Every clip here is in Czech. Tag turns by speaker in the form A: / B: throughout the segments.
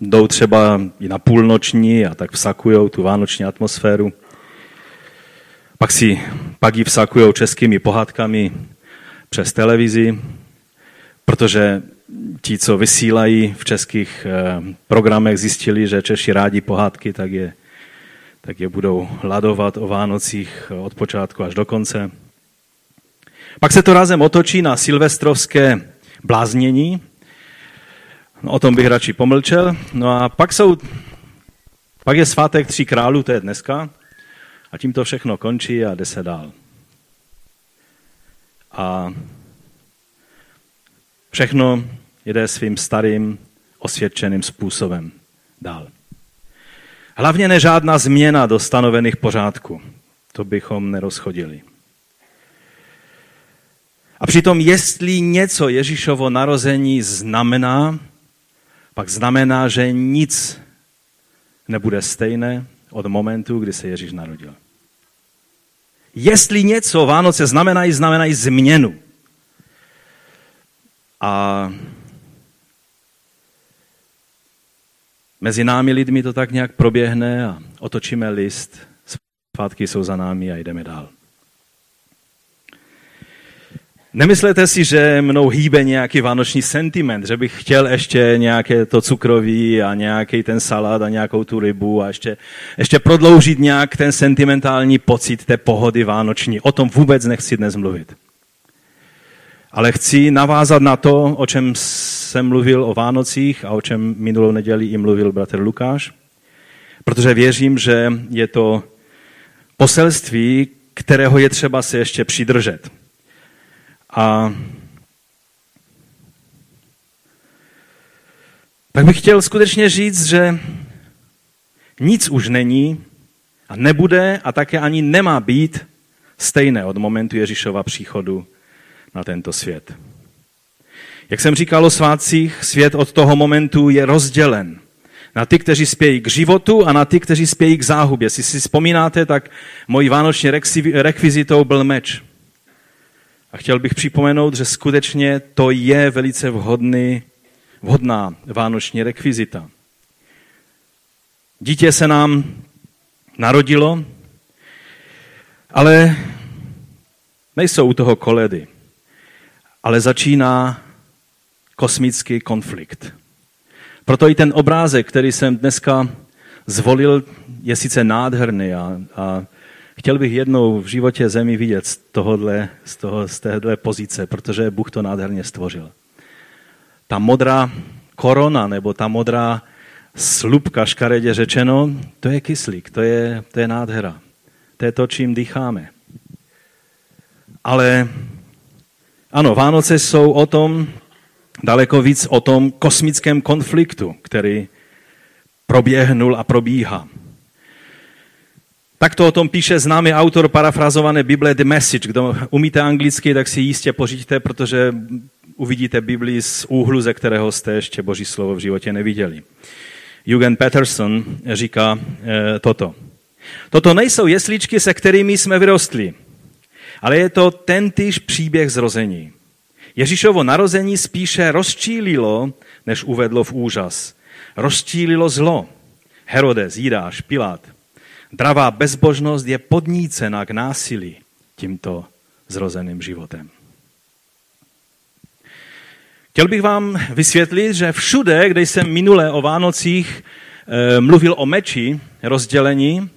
A: jdou třeba i na půlnoční a tak vsakujou tu vánoční atmosféru. Pak, si, pak ji vsakujou českými pohádkami přes televizi, protože ti, co vysílají v českých eh, programech, zjistili, že Češi rádi pohádky, tak je, tak je budou ladovat o Vánocích od počátku až do konce. Pak se to razem otočí na silvestrovské bláznění. No, o tom bych radši pomlčel. No a pak, jsou, pak je svátek tří králů, to je dneska. A tím to všechno končí a jde se dál. A všechno jde svým starým osvědčeným způsobem dál. Hlavně ne žádná změna do stanovených pořádků. To bychom nerozchodili. A přitom, jestli něco Ježíšovo narození znamená, pak znamená, že nic nebude stejné od momentu, kdy se Ježíš narodil. Jestli něco Vánoce znamenají, znamenají změnu. A mezi námi lidmi to tak nějak proběhne a otočíme list, svátky jsou za námi a jdeme dál. Nemyslete si, že mnou hýbe nějaký vánoční sentiment, že bych chtěl ještě nějaké to cukroví a nějaký ten salát a nějakou tu rybu a ještě, ještě prodloužit nějak ten sentimentální pocit té pohody vánoční. O tom vůbec nechci dnes mluvit. Ale chci navázat na to, o čem jsem mluvil o Vánocích a o čem minulou neděli i mluvil bratr Lukáš, protože věřím, že je to poselství, kterého je třeba se ještě přidržet. A tak bych chtěl skutečně říct, že nic už není a nebude a také ani nemá být stejné od momentu Ježíšova příchodu na tento svět. Jak jsem říkal o svátcích, svět od toho momentu je rozdělen na ty, kteří spějí k životu a na ty, kteří spějí k záhubě. Jestli si vzpomínáte, tak mojí vánoční rekvizitou byl meč. A chtěl bych připomenout, že skutečně to je velice vhodný, vhodná vánoční rekvizita. Dítě se nám narodilo, ale nejsou u toho koledy, ale začíná kosmický konflikt. Proto i ten obrázek, který jsem dneska zvolil, je sice nádherný a, a chtěl bych jednou v životě zemi vidět z, tohohle, z, toho, z téhle pozice, protože Bůh to nádherně stvořil. Ta modrá korona nebo ta modrá slupka, škaredě řečeno, to je kyslík, to je, to je nádhera. To je to, čím dýcháme. Ale ano, Vánoce jsou o tom, daleko víc o tom kosmickém konfliktu, který proběhnul a probíhá. Tak to o tom píše známý autor parafrazované Bible The Message. Kdo umíte anglicky, tak si jistě pořiďte, protože uvidíte Bibli z úhlu, ze kterého jste ještě Boží slovo v životě neviděli. Jürgen Peterson říká e, toto. Toto nejsou jesličky, se kterými jsme vyrostli, ale je to tentýž příběh zrození. Ježíšovo narození spíše rozčílilo, než uvedlo v úžas. Rozčílilo zlo. Herodes, Jidáš, Pilát – Dravá bezbožnost je podnícena k násilí tímto zrozeným životem. Chtěl bych vám vysvětlit, že všude, kde jsem minule o Vánocích e, mluvil o meči, rozdělení,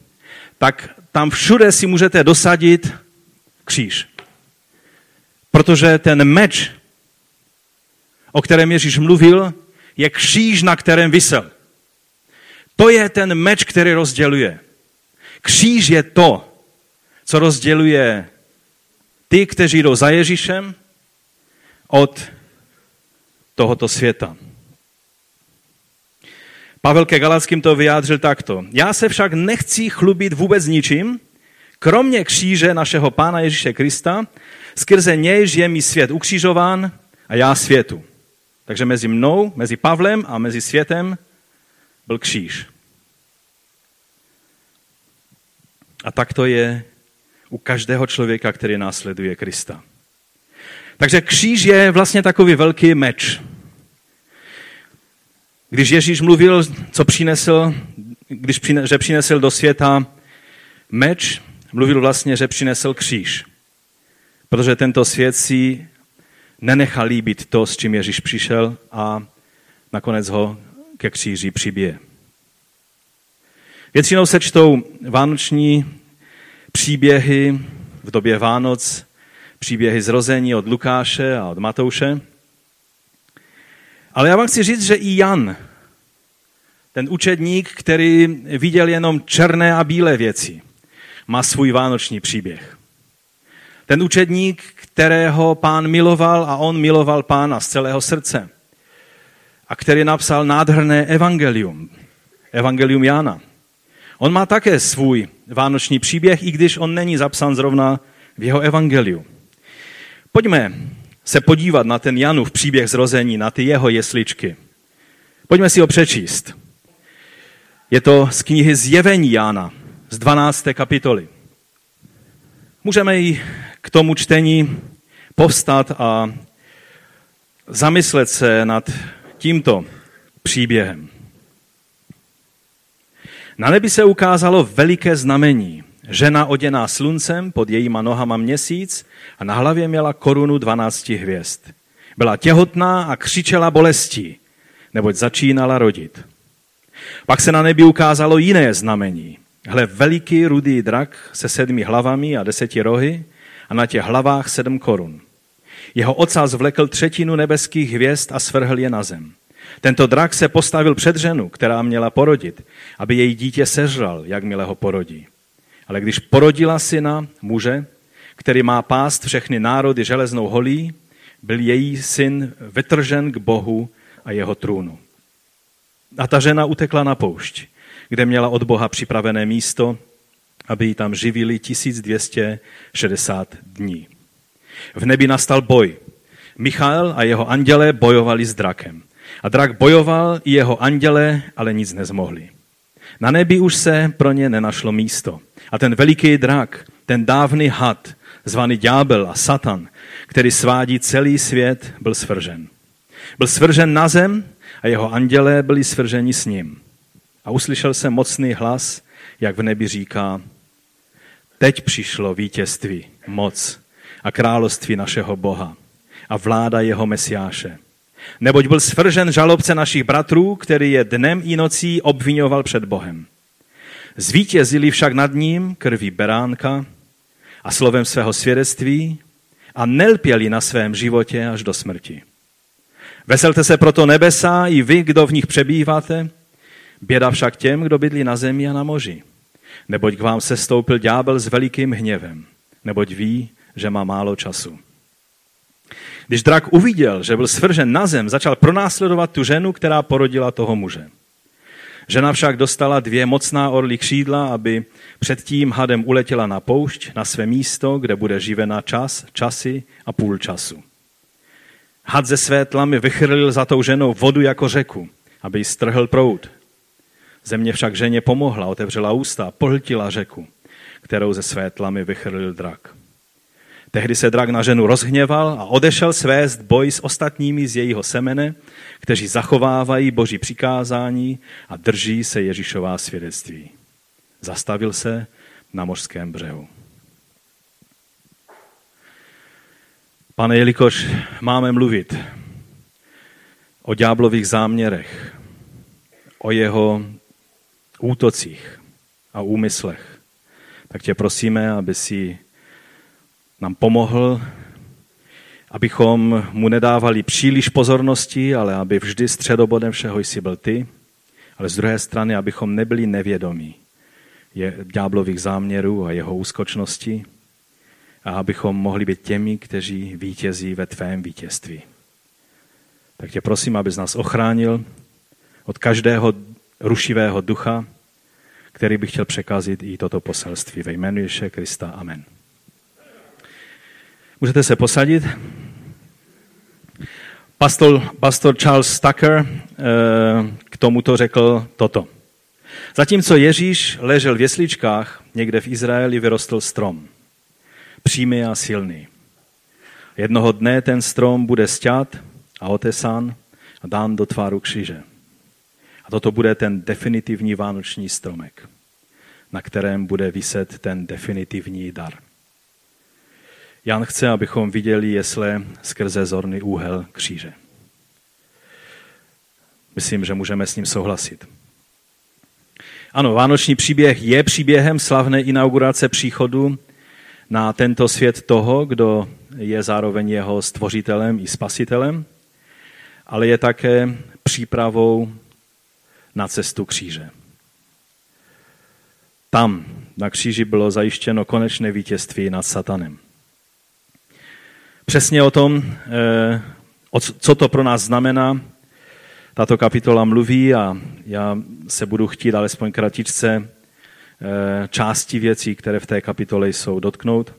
A: tak tam všude si můžete dosadit kříž. Protože ten meč, o kterém Ježíš mluvil, je kříž, na kterém vysel. To je ten meč, který rozděluje. Kříž je to, co rozděluje ty, kteří jdou za Ježíšem, od tohoto světa. Pavel ke Galackým to vyjádřil takto. Já se však nechci chlubit vůbec ničím, kromě kříže našeho Pána Ježíše Krista, skrze nějž je mi svět ukřižován a já světu. Takže mezi mnou, mezi Pavlem a mezi světem byl kříž. A tak to je u každého člověka, který následuje Krista. Takže kříž je vlastně takový velký meč. Když Ježíš mluvil, co přinesl, když přine, že přinesl do světa meč, mluvil vlastně, že přinesl kříž. Protože tento svět si nenechal líbit to, s čím Ježíš přišel a nakonec ho ke kříži přibije. Většinou se čtou vánoční příběhy v době Vánoc, příběhy zrození od Lukáše a od Matouše. Ale já vám chci říct, že i Jan, ten učedník, který viděl jenom černé a bílé věci, má svůj vánoční příběh. Ten učedník, kterého pán miloval a on miloval pána z celého srdce. A který napsal nádherné evangelium, evangelium Jana. On má také svůj vánoční příběh, i když on není zapsán zrovna v jeho evangeliu. Pojďme se podívat na ten Janův příběh zrození, na ty jeho jesličky. Pojďme si ho přečíst. Je to z knihy Zjevení Jána, z 12. kapitoly. Můžeme i k tomu čtení povstat a zamyslet se nad tímto příběhem. Na nebi se ukázalo veliké znamení. Žena oděná sluncem, pod jejíma nohama měsíc a na hlavě měla korunu dvanácti hvězd. Byla těhotná a křičela bolestí, neboť začínala rodit. Pak se na nebi ukázalo jiné znamení. Hle, veliký rudý drak se sedmi hlavami a deseti rohy a na těch hlavách sedm korun. Jeho ocas vlekl třetinu nebeských hvězd a svrhl je na zem. Tento drak se postavil před ženu, která měla porodit, aby její dítě sežral, jakmile ho porodí. Ale když porodila syna, muže, který má pást všechny národy železnou holí, byl její syn vytržen k Bohu a jeho trůnu. A ta žena utekla na poušť, kde měla od Boha připravené místo, aby ji tam živili 1260 dní. V nebi nastal boj. Michal a jeho anděle bojovali s drakem. A drak bojoval i jeho anděle, ale nic nezmohli. Na nebi už se pro ně nenašlo místo. A ten veliký drak, ten dávný had, zvaný ďábel a satan, který svádí celý svět, byl svržen. Byl svržen na zem a jeho andělé byli svrženi s ním. A uslyšel jsem mocný hlas, jak v nebi říká, teď přišlo vítězství, moc a království našeho Boha a vláda jeho mesiáše. Neboť byl svržen žalobce našich bratrů, který je dnem i nocí obvinoval před Bohem. Zvítězili však nad ním krví beránka a slovem svého svědectví a nelpěli na svém životě až do smrti. Veselte se proto nebesa i vy, kdo v nich přebýváte, běda však těm, kdo bydlí na zemi a na moři. Neboť k vám se stoupil ďábel s velikým hněvem, neboť ví, že má málo času. Když drak uviděl, že byl svržen na zem, začal pronásledovat tu ženu, která porodila toho muže. Žena však dostala dvě mocná orlí křídla, aby před tím hadem uletěla na poušť, na své místo, kde bude živena čas, časy a půl času. Had ze své tlamy vychrlil za tou ženou vodu jako řeku, aby ji strhl proud. Země však ženě pomohla, otevřela ústa pohltila řeku, kterou ze své tlamy vychrlil drak. Tehdy se drak na ženu rozhněval a odešel svést boj s ostatními z jejího semene, kteří zachovávají boží přikázání a drží se Ježíšová svědectví. Zastavil se na mořském břehu. Pane, jelikož máme mluvit o ďáblových záměrech, o jeho útocích a úmyslech, tak tě prosíme, aby si nám pomohl, abychom mu nedávali příliš pozornosti, ale aby vždy středobodem všeho jsi byl ty, ale z druhé strany, abychom nebyli nevědomí je ďáblových záměrů a jeho úskočnosti a abychom mohli být těmi, kteří vítězí ve tvém vítězství. Tak tě prosím, abys nás ochránil od každého rušivého ducha, který by chtěl překazit i toto poselství. Ve jménu Ježíše Krista. Amen. Můžete se posadit. Pastor, pastor Charles Tucker eh, k tomuto řekl toto. Zatímco Ježíš ležel v jesličkách, někde v Izraeli vyrostl strom. Přímý a silný. Jednoho dne ten strom bude sťat a otesán a dán do tváru kříže. A toto bude ten definitivní vánoční stromek, na kterém bude vyset ten definitivní dar. Jan chce, abychom viděli jesle skrze zorný úhel kříže. Myslím, že můžeme s ním souhlasit. Ano, vánoční příběh je příběhem slavné inaugurace příchodu na tento svět toho, kdo je zároveň jeho stvořitelem i spasitelem, ale je také přípravou na cestu kříže. Tam na kříži bylo zajištěno konečné vítězství nad satanem. Přesně o tom, eh, co to pro nás znamená, tato kapitola mluví a já se budu chtít alespoň kratičce eh, části věcí, které v té kapitole jsou, dotknout.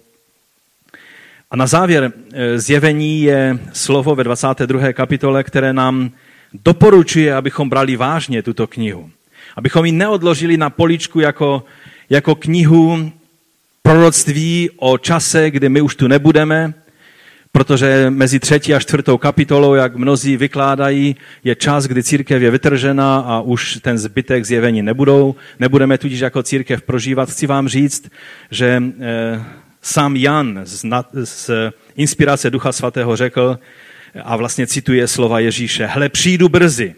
A: A na závěr eh, zjevení je slovo ve 22. kapitole, které nám doporučuje, abychom brali vážně tuto knihu. Abychom ji neodložili na poličku jako, jako knihu proroctví o čase, kdy my už tu nebudeme, protože mezi třetí a čtvrtou kapitolou, jak mnozí vykládají, je čas, kdy církev je vytržena a už ten zbytek zjevení nebudou. Nebudeme tudíž jako církev prožívat. Chci vám říct, že eh, sám Jan z, z inspirace Ducha Svatého řekl, a vlastně cituje slova Ježíše, hle, přijdu brzy.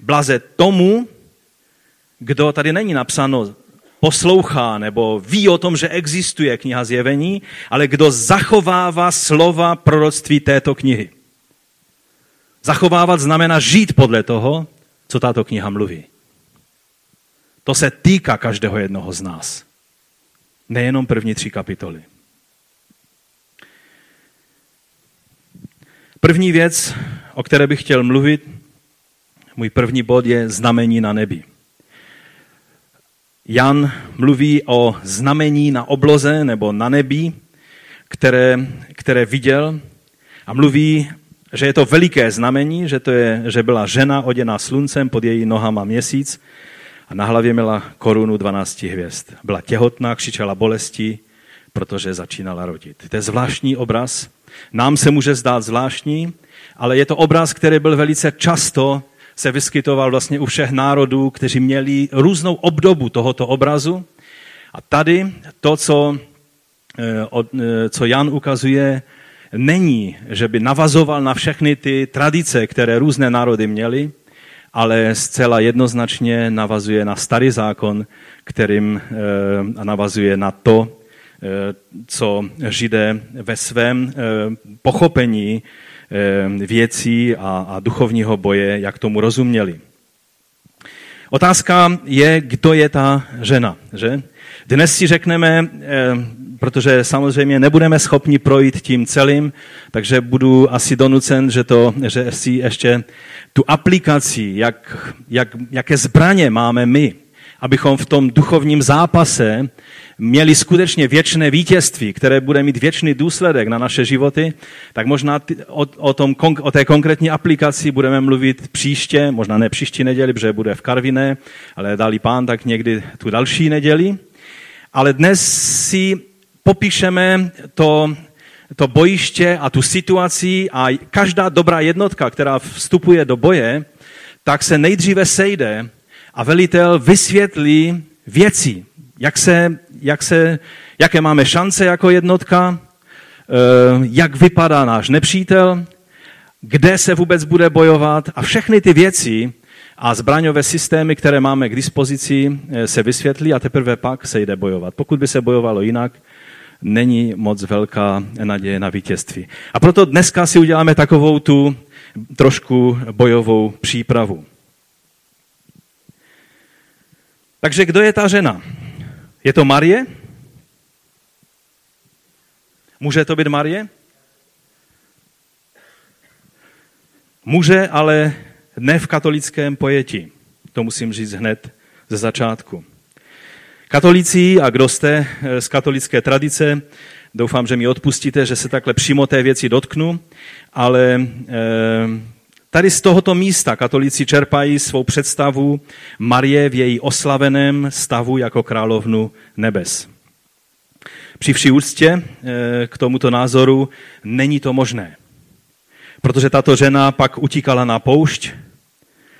A: Blaze tomu, kdo tady není napsáno poslouchá nebo ví o tom, že existuje kniha zjevení, ale kdo zachovává slova proroctví této knihy. Zachovávat znamená žít podle toho, co tato kniha mluví. To se týká každého jednoho z nás. Nejenom první tři kapitoly. První věc, o které bych chtěl mluvit, můj první bod je znamení na nebi. Jan mluví o znamení na obloze nebo na nebi, které, které viděl a mluví, že je to veliké znamení, že, to je, že byla žena oděná sluncem, pod její nohama měsíc a na hlavě měla korunu 12 hvězd. Byla těhotná, křičela bolesti, protože začínala rodit. To je zvláštní obraz. Nám se může zdát zvláštní, ale je to obraz, který byl velice často se vyskytoval vlastně u všech národů, kteří měli různou obdobu tohoto obrazu. A tady to, co, eh, eh, co Jan ukazuje, není, že by navazoval na všechny ty tradice, které různé národy měly, ale zcela jednoznačně navazuje na starý zákon, kterým eh, navazuje na to, co Židé ve svém pochopení věcí a, a duchovního boje, jak tomu rozuměli. Otázka je, kdo je ta žena, že? Dnes si řekneme, protože samozřejmě nebudeme schopni projít tím celým, takže budu asi donucen, že, to, že si ještě tu aplikaci, jak, jak, jaké zbraně máme my, abychom v tom duchovním zápase měli skutečně věčné vítězství, které bude mít věčný důsledek na naše životy, tak možná o, o, tom, o té konkrétní aplikaci budeme mluvit příště, možná ne příští neděli, protože bude v Karviné, ale dali pán tak někdy tu další neděli. Ale dnes si popíšeme to, to bojiště a tu situaci a každá dobrá jednotka, která vstupuje do boje, tak se nejdříve sejde a velitel vysvětlí věci, jak se, jak se, jaké máme šance jako jednotka, eh, jak vypadá náš nepřítel, kde se vůbec bude bojovat a všechny ty věci a zbraňové systémy, které máme k dispozici, eh, se vysvětlí a teprve pak se jde bojovat. Pokud by se bojovalo jinak, není moc velká naděje na vítězství. A proto dneska si uděláme takovou tu trošku bojovou přípravu. Takže kdo je ta žena? Je to Marie? Může to být Marie? Může, ale ne v katolickém pojetí. To musím říct hned ze začátku. Katolíci a kdo jste z katolické tradice, doufám, že mi odpustíte, že se takhle přímo té věci dotknu, ale eh, Tady z tohoto místa katolíci čerpají svou představu Marie v její oslaveném stavu jako královnu nebes. Při vší úctě eh, k tomuto názoru není to možné. Protože tato žena pak utíkala na poušť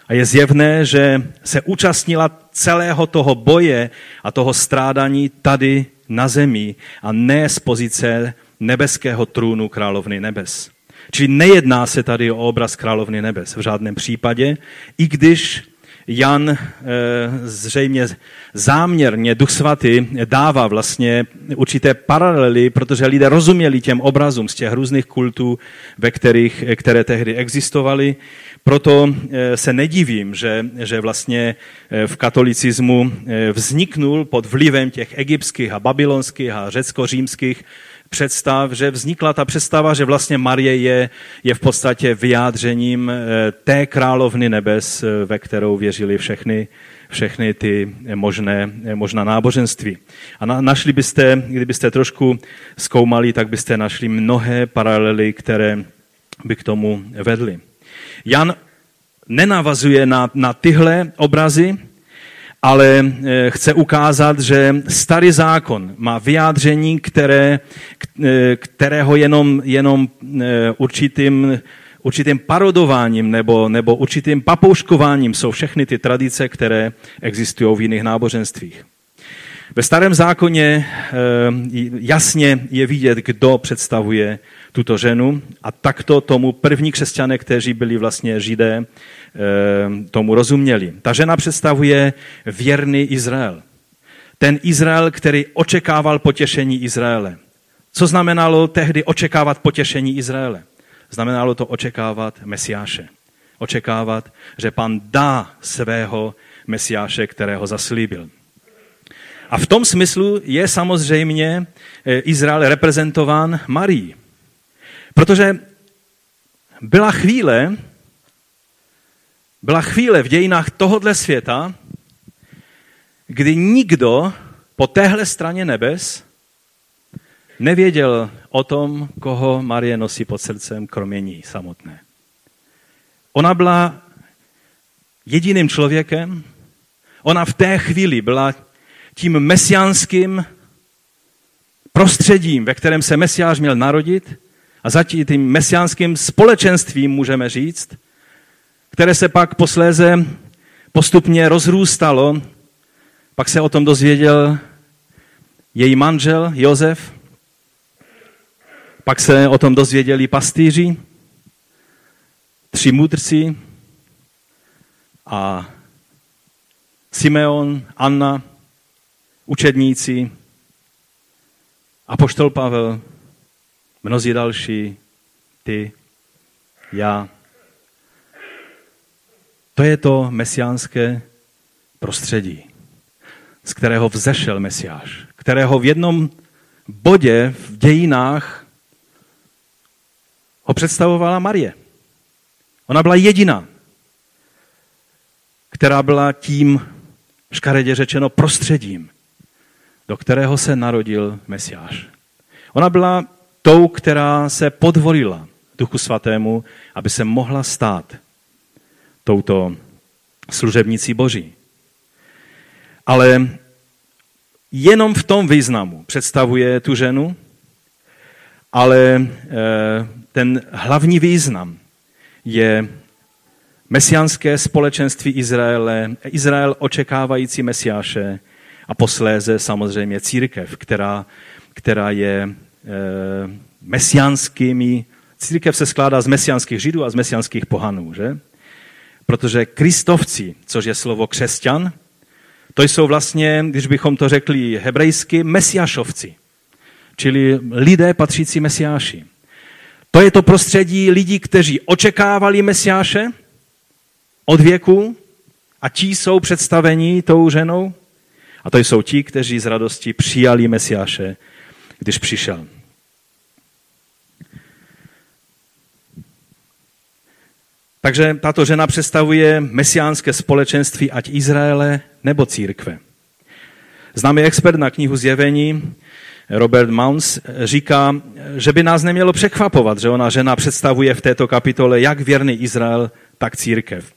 A: A je zjevné, že se účastnila celého toho boje a toho strádání tady na zemi a ne z pozice nebeského trůnu královny nebes. Čili nejedná se tady o obraz královny nebes v žádném případě, i když Jan e, zřejmě záměrně, Duch Svatý, dává vlastně určité paralely, protože lidé rozuměli těm obrazům z těch různých kultů, ve kterých, které tehdy existovaly. Proto e, se nedivím, že, že vlastně e, v katolicismu vzniknul pod vlivem těch egyptských a babylonských a řecko-římských představ, že vznikla ta představa, že vlastně Marie je, je v podstatě vyjádřením eh, té královny nebes, eh, ve kterou věřili všechny, všechny ty možné, možná náboženství. A na, našli byste, kdybyste trošku zkoumali, tak byste našli mnohé paralely, které by k tomu vedly. Jan nenavazuje na, na tyhle obrazy, ale eh, chce ukázat, že starý zákon má vyjádření, které, eh, kterého jenom, jenom eh, určitým, určitým parodováním nebo, nebo určitým papouškováním jsou všechny ty tradice, které existují v jiných náboženstvích. Ve starém zákoně jasně je vidět, kdo představuje tuto ženu a takto tomu první křesťané, kteří byli vlastně židé, tomu rozuměli. Ta žena představuje věrný Izrael. Ten Izrael, který očekával potěšení Izraele. Co znamenalo tehdy očekávat potěšení Izraele? Znamenalo to očekávat Mesiáše. Očekávat, že pan dá svého Mesiáše, kterého zaslíbil. A v tom smyslu je samozřejmě eh, Izrael reprezentován Marí. Protože byla chvíle, byla chvíle v dějinách tohohle světa, kdy nikdo po téhle straně nebes nevěděl o tom, koho Marie nosí pod srdcem, kromě ní samotné. Ona byla jediným člověkem, ona v té chvíli byla tím mesiánským prostředím, ve kterém se mesiáš měl narodit a zatím tím mesiánským společenstvím, můžeme říct, které se pak posléze postupně rozrůstalo. Pak se o tom dozvěděl její manžel Josef, pak se o tom dozvěděli pastýři, tři mudrci a Simeon, Anna, učedníci, apoštol Pavel, mnozí další, ty, já. To je to mesiánské prostředí, z kterého vzešel mesiáš, kterého v jednom bodě v dějinách ho představovala Marie. Ona byla jediná, která byla tím, škaredě řečeno, prostředím, do kterého se narodil Mesiáš. Ona byla tou, která se podvolila Duchu Svatému, aby se mohla stát touto služebnicí Boží. Ale jenom v tom významu představuje tu ženu, ale eh, ten hlavní význam je mesiánské společenství Izraele, Izrael očekávající mesiáše a posléze samozřejmě církev, která, která je e, mesiánskými, církev se skládá z mesiánských židů a z mesiánských pohanů, že? Protože kristovci, což je slovo křesťan, to jsou vlastně, když bychom to řekli hebrejsky, mesiášovci, čili lidé patřící mesiáši. To je to prostředí lidí, kteří očekávali mesiáše od věku a ti jsou představeni tou ženou. A to jsou ti, kteří z radosti přijali mesiáše, když přišel. Takže tato žena představuje mesiánské společenství, ať Izraele nebo církve. Známý expert na knihu Zjevení, Robert Mounds, říká, že by nás nemělo překvapovat, že ona žena představuje v této kapitole jak věrný Izrael, tak církev.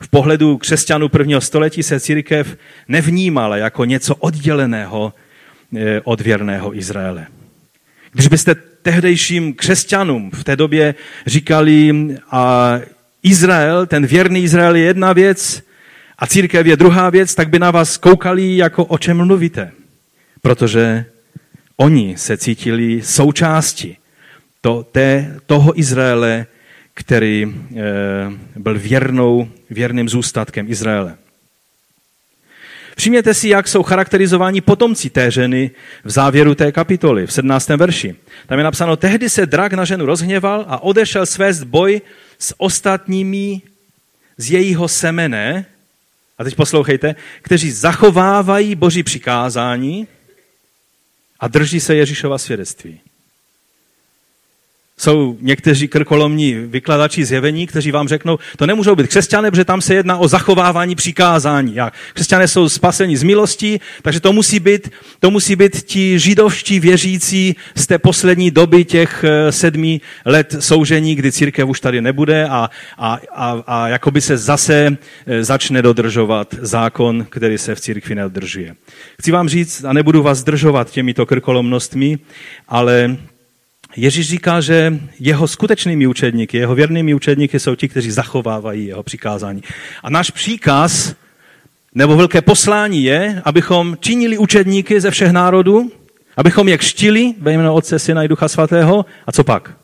A: V pohledu křesťanů prvního století se církev nevnímala jako něco odděleného eh, od věrného Izraele. Když byste tehdejším křesťanům v té době říkali, a Izrael, ten věrný Izrael je jedna věc a církev je druhá věc, tak by na vás koukali, jako o čem mluvíte. Protože oni se cítili součástí to, té, toho Izraele, který e, byl věrnou, věrným zůstatkem Izraele. Všimněte si, jak jsou charakterizováni potomci té ženy v závěru té kapitoly, v 17. verši. Tam je napsáno, tehdy se drak na ženu rozhněval a odešel svést boj s ostatními z jejího semene, a teď poslouchejte, kteří zachovávají boží přikázání a drží se Ježíšova svědectví. Jsou někteří krkolomní vykladači zjevení, kteří vám řeknou, to nemůžou být křesťané, protože tam se jedná o zachovávání přikázání. A křesťané jsou spaseni z milostí, takže to musí být, to musí být ti židovští věřící z té poslední doby těch eh, sedmi let soužení, kdy církev už tady nebude a, a, a, a jakoby se zase eh, začne dodržovat zákon, který se v církvi nedržuje. Chci vám říct, a nebudu vás zdržovat těmito krkolomnostmi, ale Ježíš říká, že jeho skutečnými učedníky, jeho věrnými učedníky jsou ti, kteří zachovávají jeho přikázání. A náš příkaz nebo velké poslání je, abychom činili učedníky ze všech národů, abychom je kštili ve jméno Otce, Syna i Ducha Svatého. A co pak?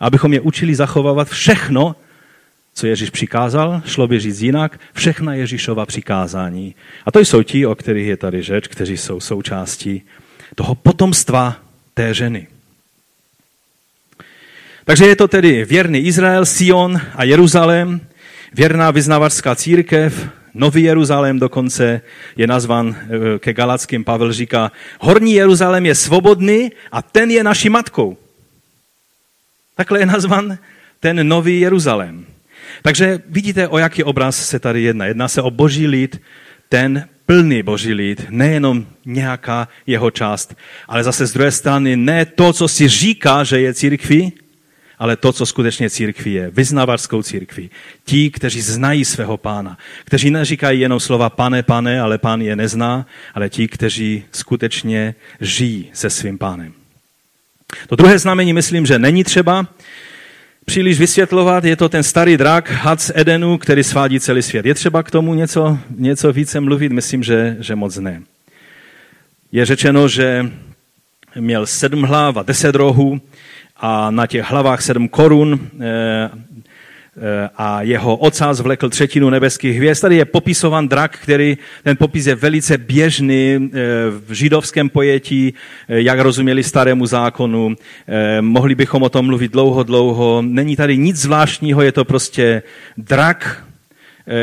A: Abychom je učili zachovávat všechno, co Ježíš přikázal, šlo by říct jinak, všechna Ježíšova přikázání. A to jsou ti, o kterých je tady řeč, kteří jsou součástí toho potomstva té ženy. Takže je to tedy věrný Izrael, Sion a Jeruzalém, věrná vyznavačská církev, Nový Jeruzalém dokonce je nazvan eh, ke Galackým. Pavel říká, horní Jeruzalém je svobodný a ten je naší matkou. Takhle je nazvan ten Nový Jeruzalém. Takže vidíte, o jaký obraz se tady jedná. Jedná se o boží lid, ten plný boží lid, nejenom nějaká jeho část, ale zase z druhé strany ne to, co si říká, že je církví, ale to, co skutečně církví je, vyznavačskou církví. Ti, kteří znají svého pána, kteří neříkají jenom slova pane, pane, ale pán je nezná, ale ti, kteří skutečně žijí se svým pánem. To druhé znamení myslím, že není třeba příliš vysvětlovat, je to ten starý drak, had Edenu, který svádí celý svět. Je třeba k tomu něco, něco více mluvit? Myslím, že, že moc ne. Je řečeno, že měl sedm hlav a deset rohů, a na těch hlavách sedm korun eh, eh, a jeho ocas vlekl třetinu nebeských hvězd. Tady je popisovan drak, který, ten popis je velice běžný eh, v židovském pojetí, jak rozuměli starému zákonu. Mohli bychom o tom mluvit dlouho, dlouho. Není tady nic zvláštního, je to prostě drak,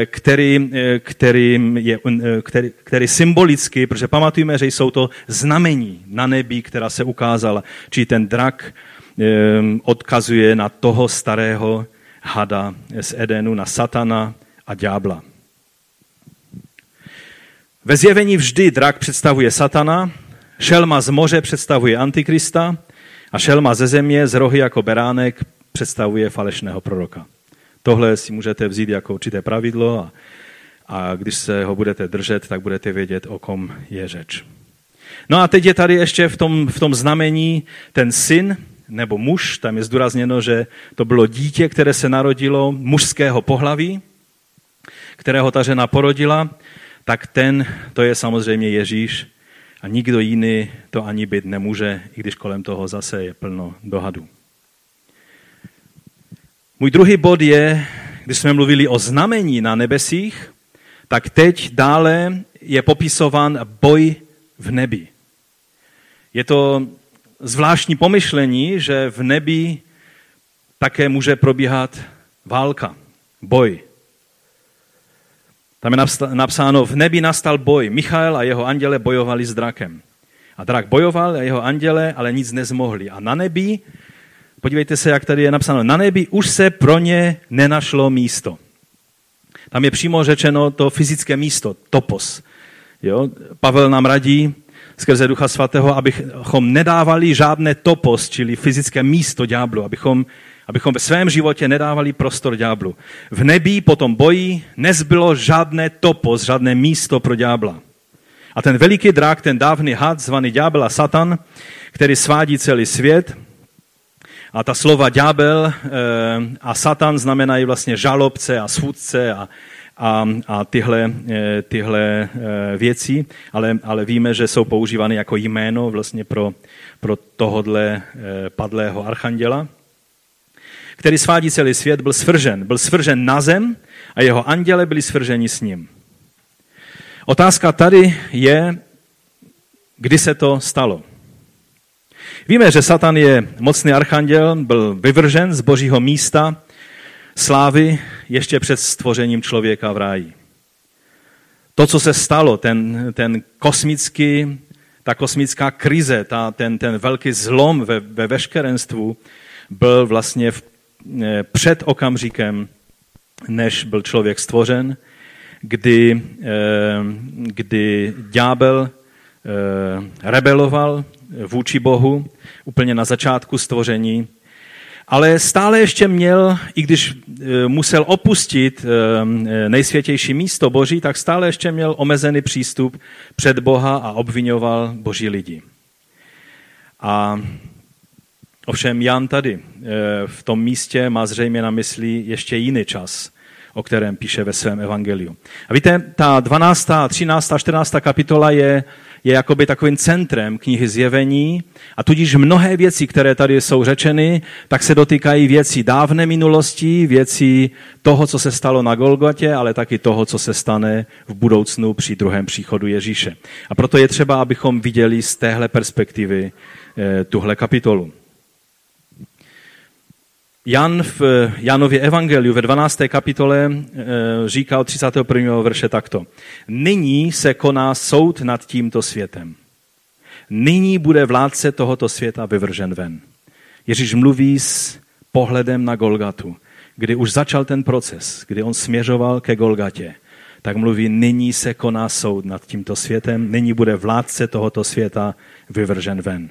A: který, který, je, který, který symbolicky, protože pamatujeme, že jsou to znamení na nebi, která se ukázala, či ten drak odkazuje na toho starého hada z Edenu, na satana a ďábla. Ve zjevení vždy drak představuje satana, šelma z moře představuje antikrista a šelma ze země z rohy jako beránek představuje falešného proroka. Tohle si můžete vzít jako určité pravidlo a, a když se ho budete držet, tak budete vědět, o kom je řeč. No a teď je tady ještě v tom, v tom znamení ten syn, nebo muž, tam je zdůrazněno, že to bylo dítě, které se narodilo mužského pohlaví, kterého ta žena porodila, tak ten, to je samozřejmě Ježíš a nikdo jiný to ani být nemůže, i když kolem toho zase je plno dohadů. Můj druhý bod je, když jsme mluvili o znamení na nebesích, tak teď dále je popisován boj v nebi. Je to zvláštní pomyšlení, že v nebi také může probíhat válka, boj. Tam je napsáno, v nebi nastal boj. Michael a jeho anděle bojovali s drakem. A drak bojoval a jeho anděle, ale nic nezmohli. A na nebi, podívejte se, jak tady je napsáno, na nebi už se pro ně nenašlo místo. Tam je přímo řečeno to fyzické místo, topos. Jo? Pavel nám radí, skrze Ducha Svatého, abychom nedávali žádné topos, čili fyzické místo ďáblu, abychom, abychom ve svém životě nedávali prostor ďáblu. V nebi po tom boji nezbylo žádné topos, žádné místo pro ďábla. A ten veliký drak, ten dávný had, zvaný ďábel a satan, který svádí celý svět, A ta slova ďábel a satan znamenají vlastně žalobce a svůdce a, a, a tyhle, tyhle věci, ale, ale víme, že jsou používány jako jméno vlastně pro, pro tohodle padlého archanděla který svádí celý svět, byl svržen. Byl svržen na zem a jeho anděle byli svrženi s ním. Otázka tady je, kdy se to stalo. Víme, že Satan je mocný archanděl, byl vyvržen z božího místa slávy ještě před stvořením člověka v ráji. To, co se stalo, ten, ten kosmický, ta kosmická krize, ta, ten, ten velký zlom ve, ve veškerenstvu, byl vlastně v Eh, před okamžikem, než byl člověk stvořen, kdy, eh, kdy ďábel eh, rebeloval vůči Bohu úplně na začátku stvoření, ale stále ještě měl, i když musel opustit nejsvětější místo Boží, tak stále ještě měl omezený přístup před Boha a obvinoval Boží lidi. A Ovšem Jan tady v tom místě má zřejmě na mysli ještě jiný čas, o kterém píše ve svém evangeliu. A víte, ta 12., 13., 14. kapitola je, je jakoby takovým centrem knihy Zjevení a tudíž mnohé věci, které tady jsou řečeny, tak se dotýkají věcí dávné minulosti, věcí toho, co se stalo na Golgotě, ale taky toho, co se stane v budoucnu při druhém příchodu Ježíše. A proto je třeba, abychom viděli z téhle perspektivy eh, tuhle kapitolu. Jan v Janově evangeliu ve 12. kapitole eh, říká od 31. verše takto. Nyní se koná soud nad tímto světem. Nyní bude vládce tohoto světa vyvržen ven. Ježíš mluví s pohledem na Golgatu, kdy už začal ten proces, kdy on směřoval ke Golgatě, tak mluví, nyní se koná soud nad tímto světem, nyní bude vládce tohoto světa vyvržen ven.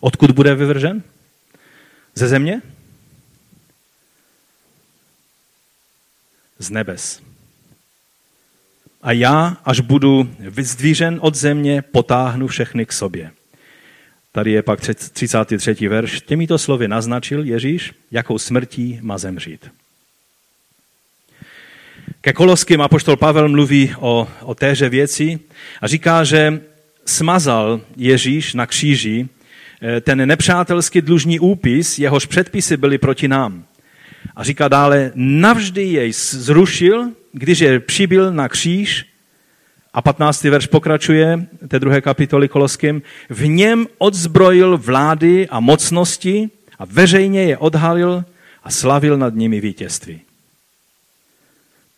A: Odkud bude vyvržen? Ze země? Z nebes. A já, až budu vyzdvížen od země, potáhnu všechny k sobě. Tady je pak 33. verš. Těmito slovy naznačil Ježíš, jakou smrtí má zemřít. Ke Koloským apoštol Pavel mluví o, o téže věci a říká, že smazal Ježíš na kříži eh, ten nepřátelský dlužní úpis, jehož předpisy byly proti nám. A říká dále, navždy jej zrušil, když je přibyl na kříž, a 15. verš pokračuje, té druhé kapitoly Koloským, v něm odzbrojil vlády a mocnosti a veřejně je odhalil a slavil nad nimi vítězství.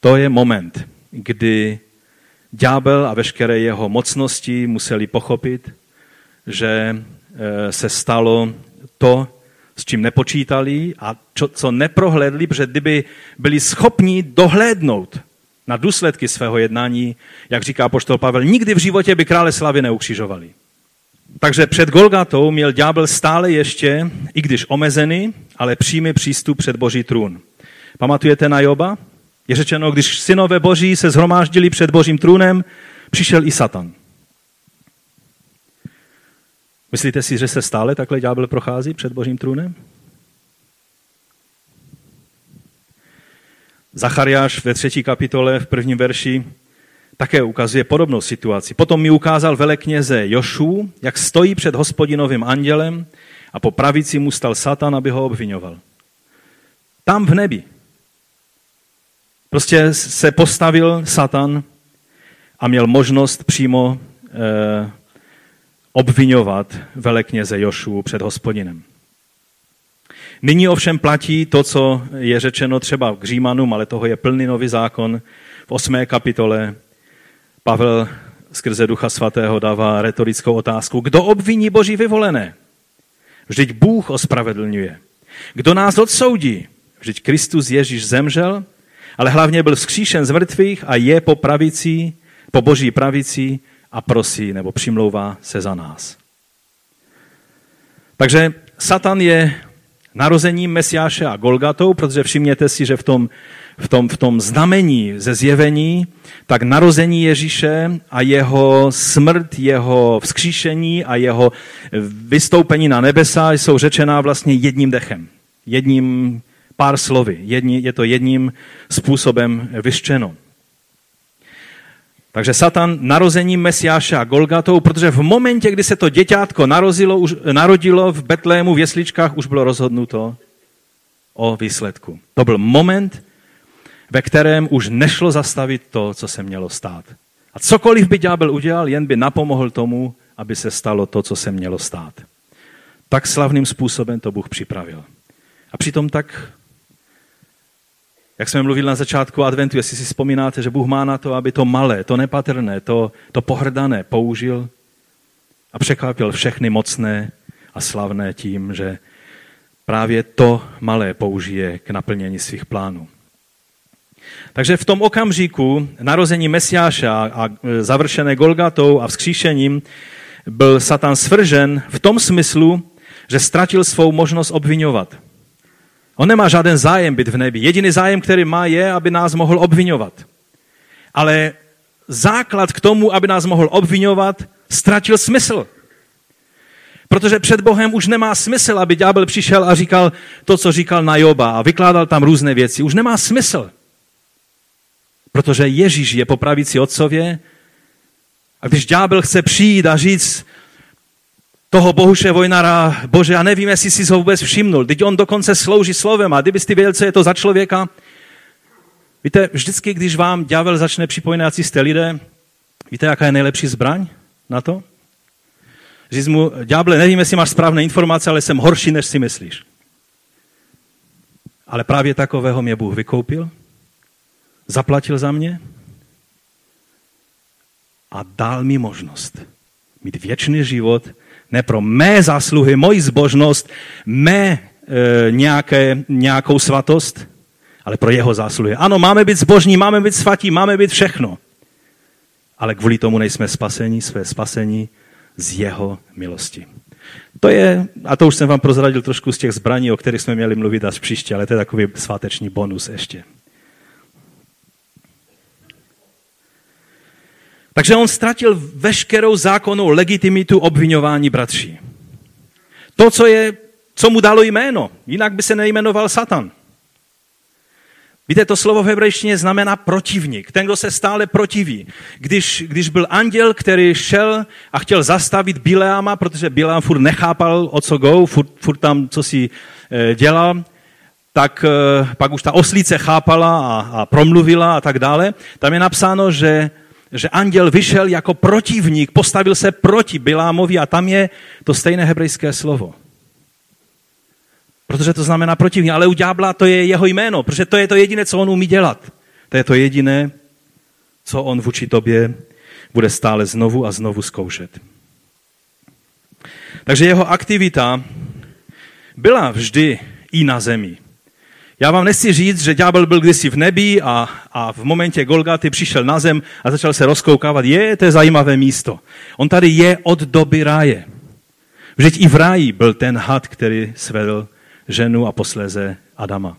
A: To je moment, kdy ďábel a veškeré jeho mocnosti museli pochopit, že eh, se stalo to, s čím nepočítali a čo, co neprohlédli, protože kdyby byli schopni dohlédnout na důsledky svého jednání, jak říká poštol Pavel, nikdy v životě by krále slavy neukřižovali. Takže před Golgatou měl ďábel stále ještě, i když omezený, ale přímý přístup před boží trůn. Pamatujete na Joba? Je řečeno, když synové boží se zhromáždili před božím trůnem, přišel i Satan. Myslíte si, že se stále takhle ďábel prochází před božím trůnem? Zachariáš ve třetí kapitole v prvním verši také ukazuje podobnou situaci. Potom mi ukázal velekněze Jošu, jak stojí před hospodinovým andělem a po pravici mu stal Satan, aby ho obvinoval. Tam v nebi. Prostě se postavil Satan a měl možnost přímo eh, obvinovat velekněze Jošu před hospodinem. Nyní ovšem platí to, co je řečeno třeba k Římanům, ale toho je plný nový zákon. V osmé kapitole Pavel skrze Ducha Svatého dává retorickou otázku. Kdo obviní Boží vyvolené? Vždyť Bůh ospravedlňuje. Kdo nás odsoudí? Vždyť Kristus Ježíš zemřel, ale hlavně byl skříšen z mrtvých a je po pravici, po boží pravici a prosí nebo přimlouvá se za nás. Takže Satan je narozením Mesiáše a Golgatou, protože všimněte si, že v tom, v tom, v tom znamení ze zjevení, tak narození Ježíše a jeho smrt, jeho vzkříšení a jeho vystoupení na nebesa jsou řečená vlastně jedním dechem. Jedním pár slovy. Jedni, je to jedním způsobem vyštěno. Takže Satan narozením Mesiáše a Golgatou, protože v momentě, kdy se to děťátko narozilo, už, narodilo v Betlému v jesličkách, už bylo rozhodnuto o výsledku. To byl moment, ve kterém už nešlo zastavit to, co se mělo stát. A cokoliv by ďábel udělal, jen by napomohl tomu, aby se stalo to, co se mělo stát. Tak slavným způsobem to Bůh připravil. A přitom tak, jak jsme mluvili na začátku adventu, jestli si vzpomínáte, že Bůh má na to, aby to malé, to nepatrné, to, to pohrdané použil a překvapil všechny mocné a slavné tím, že právě to malé použije k naplnění svých plánů. Takže v tom okamžiku narození Mesiáše a završené Golgatou a vzkříšením byl Satan svržen v tom smyslu, že ztratil svou možnost obvinovat. On nemá žádný zájem být v nebi. Jediný zájem, který má, je, aby nás mohl obvinovat. Ale základ k tomu, aby nás mohl obvinovat, ztratil smysl. Protože před Bohem už nemá smysl, aby ďábel přišel a říkal to, co říkal na Joba a vykládal tam různé věci. Už nemá smysl. Protože Ježíš je po pravici otcově a když ďábel chce přijít a říct toho Bohuše Vojnara, bože, já nevím, jestli jsi ho vůbec všimnul, teď on dokonce slouží slovem a kdybyste věděl, co je to za člověka, víte, vždycky, když vám ďábel začne připomínat, jste lidé, víte, jaká je nejlepší zbraň na to? Říct mu, ďáble, nevím, jestli máš správné informace, ale jsem horší, než si myslíš. Ale právě takového mě Bůh vykoupil, zaplatil za mě a dal mi možnost mít věčný život, ne pro mé zásluhy, moji zbožnost, mé e, nějaké, nějakou svatost, ale pro jeho zásluhy. Ano, máme být zbožní, máme být svatí, máme být všechno. Ale kvůli tomu nejsme spasení, své spasení z jeho milosti. To je, a to už jsem vám prozradil trošku z těch zbraní, o kterých jsme měli mluvit až příště, ale to je takový sváteční bonus ještě. Takže on ztratil veškerou zákonnou legitimitu obvinování bratří. To, co, je, co mu dalo jméno, jinak by se nejmenoval Satan. Víte, to slovo v hebrejštině znamená protivník, ten, kdo se stále protiví. Když, když byl anděl, který šel a chtěl zastavit Bileama, protože Bileam furt nechápal, o co go, furt, furt tam, co si e, dělal, tak e, pak už ta oslíce chápala a, a promluvila a tak dále. Tam je napsáno, že že anděl vyšel jako protivník, postavil se proti Bilámovi a tam je to stejné hebrejské slovo. Protože to znamená protivník, ale u ďábla to je jeho jméno, protože to je to jediné, co on umí dělat. To je to jediné, co on vůči tobě bude stále znovu a znovu zkoušet. Takže jeho aktivita byla vždy i na zemi. Já vám nechci říct, že ďábel byl kdysi v nebi a, a v momentě Golgaty přišel na zem a začal se rozkoukávat. Je, to je zajímavé místo. On tady je od doby ráje. Vždyť i v ráji byl ten had, který svedl ženu a posléze Adama.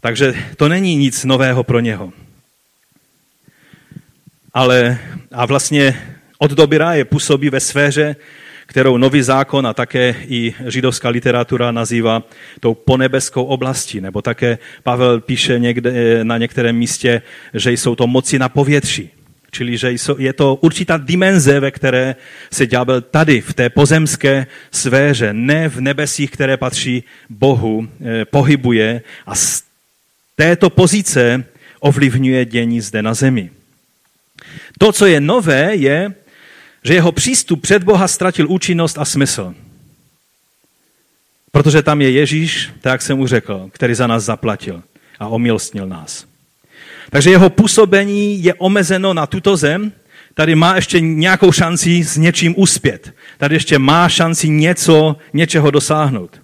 A: Takže to není nic nového pro něho. Ale a vlastně od doby ráje působí ve sféře, kterou nový zákon a také i židovská literatura nazývá tou ponebeskou oblastí. Nebo také Pavel píše někde, na některém místě, že jsou to moci na povětří. Čili, že je to určitá dimenze, ve které se ďábel tady, v té pozemské sféře, ne v nebesích, které patří Bohu, eh, pohybuje a z této pozice ovlivňuje dění zde na zemi. To, co je nové, je, že jeho přístup před Boha ztratil účinnost a smysl. Protože tam je Ježíš, tak jak jsem mu řekl, který za nás zaplatil a omilostnil nás. Takže jeho působení je omezeno na tuto zem, tady má ještě nějakou šanci s něčím uspět. Tady ještě má šanci něco, něčeho dosáhnout.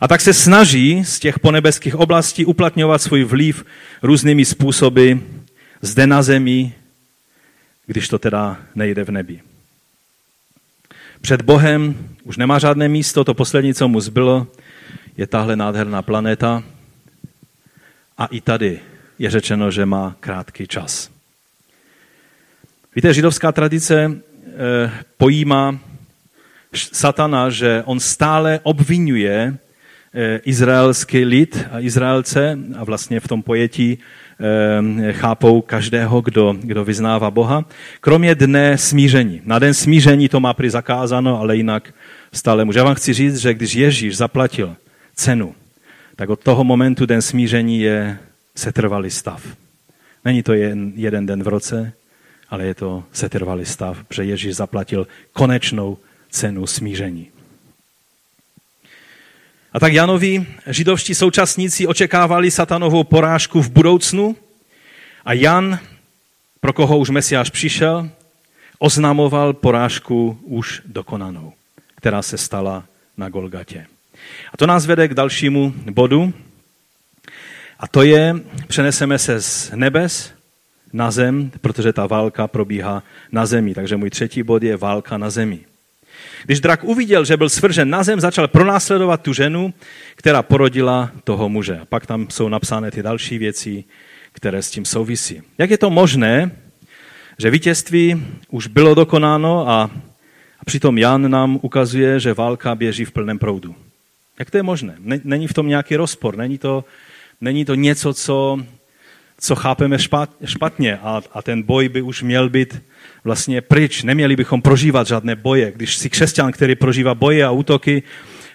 A: A tak se snaží z těch ponebeských oblastí uplatňovat svůj vliv různými způsoby zde na zemi, když to teda nejde v nebi. Před Bohem už nemá žádné místo, to poslední, co mu zbylo, je tahle nádherná planeta. A i tady je řečeno, že má krátký čas. Víte, židovská tradice eh, pojímá satana, že on stále obvinuje eh, izraelský lid a Izraelce a vlastně v tom pojetí chápou každého, kdo, kdo vyznává Boha. Kromě dne smíření. Na den smíření to má prý zakázáno, ale jinak stále může. Já vám chci říct, že když Ježíš zaplatil cenu, tak od toho momentu den smíření je setrvalý stav. Není to jen jeden den v roce, ale je to setrvalý stav, protože Ježíš zaplatil konečnou cenu smíření. A tak Janovi židovští současníci očekávali satanovou porážku v budoucnu a Jan, pro koho už Mesiáš přišel, oznamoval porážku už dokonanou, která se stala na Golgatě. A to nás vede k dalšímu bodu, a to je, přeneseme se z nebes na zem, protože ta válka probíhá na zemi. Takže můj třetí bod je válka na zemi. Když drak uviděl, že byl svržen na zem, začal pronásledovat tu ženu, která porodila toho muže. A pak tam jsou napsány ty další věci, které s tím souvisí. Jak je to možné, že vítězství už bylo dokonáno a, a přitom Jan nám ukazuje, že válka běží v plném proudu? Jak to je možné? Není v tom nějaký rozpor, není to, není to něco, co, co chápeme špatně a, a ten boj by už měl být vlastně pryč. Neměli bychom prožívat žádné boje. Když si křesťan, který prožívá boje a útoky,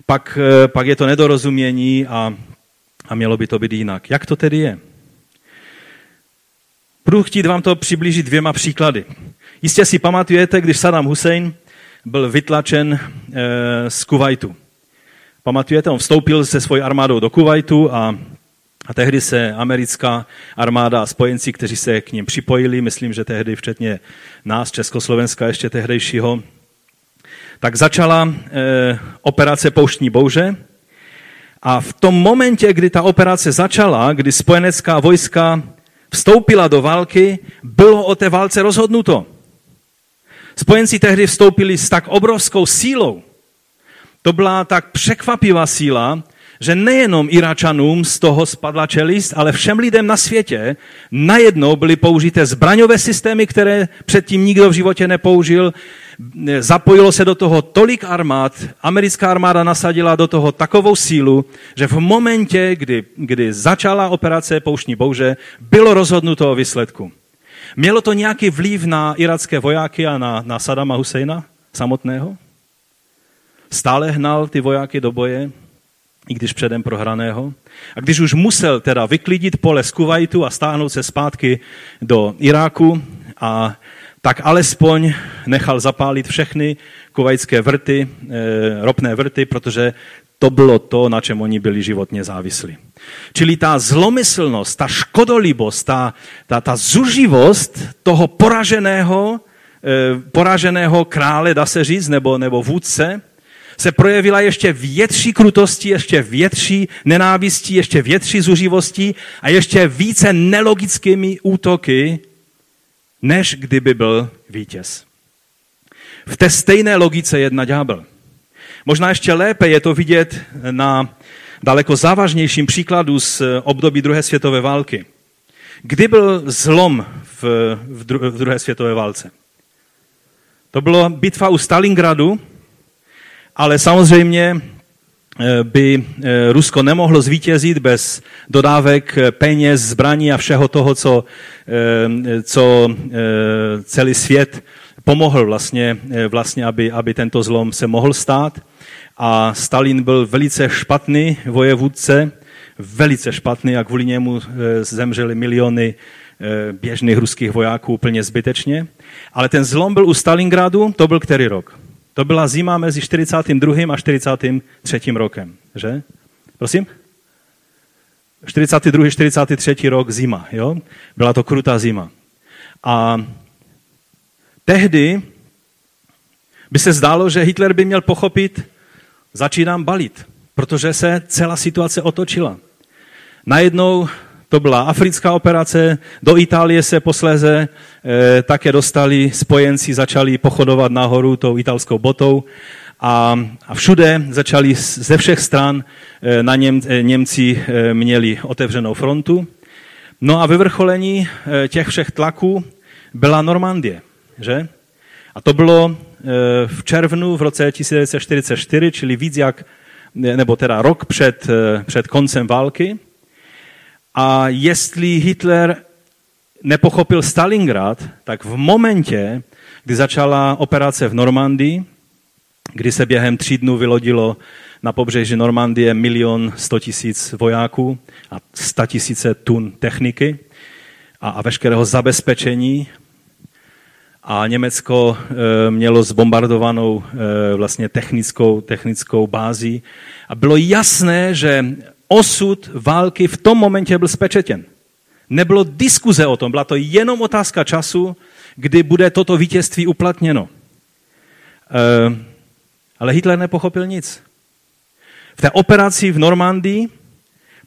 A: pak, eh, pak je to nedorozumění a, a mělo by to být jinak. Jak to tedy je? Budu chtít vám to přiblížit dvěma příklady. Jistě si pamatujete, když Saddam Hussein byl vytlačen e, z Kuwaitu. Pamatujete, on vstoupil se svojí armádou do Kuwaitu a a tehdy se americká armáda a spojenci, kteří se k ním připojili, myslím, že tehdy včetně nás, Československa ještě tehdejšího, tak začala e, operace Pouštní bouře. A v tom momentě, kdy ta operace začala, kdy spojenecká vojska vstoupila do války, bylo o té válce rozhodnuto. Spojenci tehdy vstoupili s tak obrovskou sílou. To byla tak překvapivá síla, že nejenom Iračanům z toho spadla čelist, ale všem lidem na světě najednou byly použité zbraňové systémy, které předtím nikdo v životě nepoužil. Zapojilo se do toho tolik armád, americká armáda nasadila do toho takovou sílu, že v momentě, kdy, kdy začala operace Pouštní bouře, bylo rozhodnuto o výsledku. Mělo to nějaký vliv na iracké vojáky a na, na Sadama Husejna samotného? Stále hnal ty vojáky do boje? I když předem prohraného. A když už musel teda vyklidit pole z Kuwaitu a stáhnout se zpátky do Iráku, a tak alespoň nechal zapálit všechny kuvajské vrty, e, ropné vrty, protože to bylo to, na čem oni byli životně závislí. Čili ta zlomyslnost, ta škodolibost, ta, ta, ta zuživost toho poraženého, e, poraženého krále, dá se říct, nebo, nebo vůdce, se projevila ještě větší krutosti, ještě větší nenávistí, ještě větší zuřivostí a ještě více nelogickými útoky, než kdyby byl vítěz. V té stejné logice jedna ďábel. Možná ještě lépe je to vidět na daleko závažnějším příkladu z období druhé světové války. Kdy byl zlom v, v, v druhé světové válce? To bylo bitva u Stalingradu, ale samozřejmě eh, by eh, Rusko nemohlo zvítězit bez dodávek eh, peněz, zbraní a všeho toho, co, co celý svět pomohl vlastně, vlastně aby, aby tento zlom se mohl stát. A Stalin byl velice špatný vojevůdce, velice špatný a kvůli němu zemřeli miliony běžných ruských vojáků úplně zbytečně. Ale ten zlom byl u Stalingradu, to byl který rok? To byla zima mezi 42. a 43. rokem, že? Prosím? 42. 43. rok zima, jo? Byla to krutá zima. A tehdy by se zdálo, že Hitler by měl pochopit, začínám balit, protože se celá situace otočila. Najednou to byla africká operace, do Itálie se posléze e, také dostali spojenci, začali pochodovat nahoru tou italskou botou a, a všude začali ze všech stran e, na Něm, e, Němci e, měli otevřenou frontu. No a vyvrcholení e, těch všech tlaků byla Normandie, že? A to bylo v červnu v roce 1944, čili víc jak, nebo teda rok před, před koncem války. A jestli Hitler nepochopil Stalingrad, tak v momentě, kdy začala operace v Normandii, kdy se během tří dnů vylodilo na pobřeží Normandie milion sto tisíc vojáků a sta tisíce tun techniky a, a veškerého zabezpečení. A Německo e, mělo zbombardovanou e, vlastně technickou, technickou bází. A bylo jasné, že osud války v tom momentě byl spečetěn. Nebylo diskuze o tom, byla to jenom otázka času, kdy bude toto vítězství uplatněno. E, ale Hitler nepochopil nic. V té operaci v Normandii,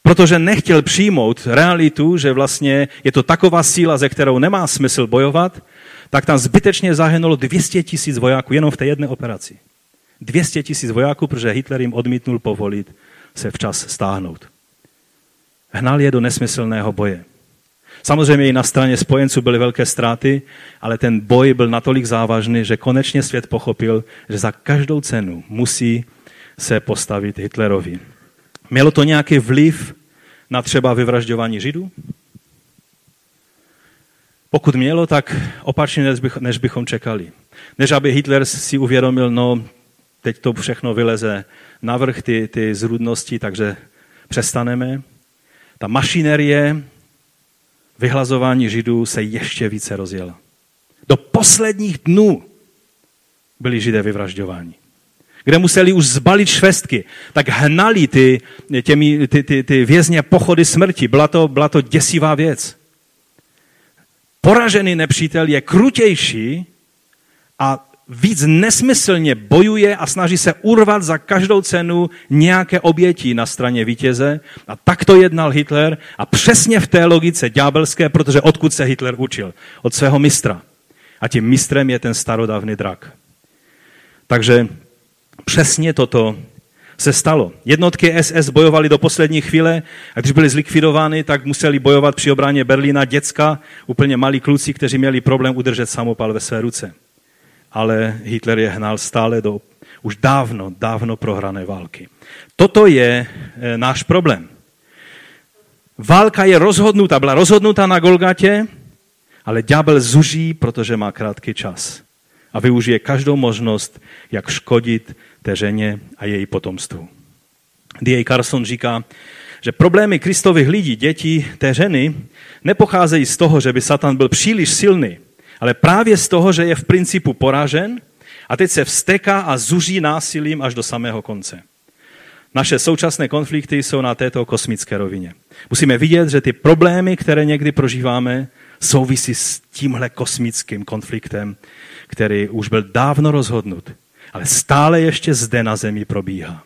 A: protože nechtěl přijmout realitu, že vlastně je to taková síla, ze kterou nemá smysl bojovat, tak tam zbytečně zahynulo 200 tisíc vojáků jenom v té jedné operaci. 200 tisíc vojáků, protože Hitler jim odmítnul povolit se včas stáhnout. Hnal je do nesmyslného boje. Samozřejmě i na straně spojenců byly velké ztráty, ale ten boj byl natolik závažný, že konečně svět pochopil, že za každou cenu musí se postavit Hitlerovi. Mělo to nějaký vliv na třeba vyvražďování Židů? Pokud mělo, tak opačně, než bychom čekali. Než aby Hitler si uvědomil, no, teď to všechno vyleze navrh, ty, ty zrůdnosti, takže přestaneme. Ta mašinerie vyhlazování Židů se ještě více rozjela. Do posledních dnů byli Židé vyvražďováni. Kde museli už zbalit švestky, tak hnali ty, těmi, ty, ty, ty vězně pochody smrti. Byla to, byla to děsivá věc. Poražený nepřítel je krutější a víc nesmyslně bojuje a snaží se urvat za každou cenu nějaké oběti na straně vítěze. A tak to jednal Hitler a přesně v té logice ďábelské, protože odkud se Hitler učil? Od svého mistra. A tím mistrem je ten starodávný drak. Takže přesně toto se stalo. Jednotky SS bojovaly do poslední chvíle a když byly zlikvidovány, tak museli bojovat při obráně Berlína děcka, úplně malí kluci, kteří měli problém udržet samopal ve své ruce ale Hitler je hnal stále do už dávno, dávno prohrané války. Toto je e, náš problém. Válka je rozhodnuta, byla rozhodnuta na Golgatě, ale ďábel zuží, protože má krátký čas. A využije každou možnost, jak škodit té ženě a její potomstvu. D.A. Carson říká, že problémy Kristových lidí, dětí té ženy, nepocházejí z toho, že by Satan byl příliš silný, ale právě z toho, že je v principu poražen a teď se vsteká a zuží násilím až do samého konce. Naše současné konflikty jsou na této kosmické rovině. Musíme vidět, že ty problémy, které někdy prožíváme, souvisí s tímhle kosmickým konfliktem, který už byl dávno rozhodnut, ale stále ještě zde na Zemi probíhá.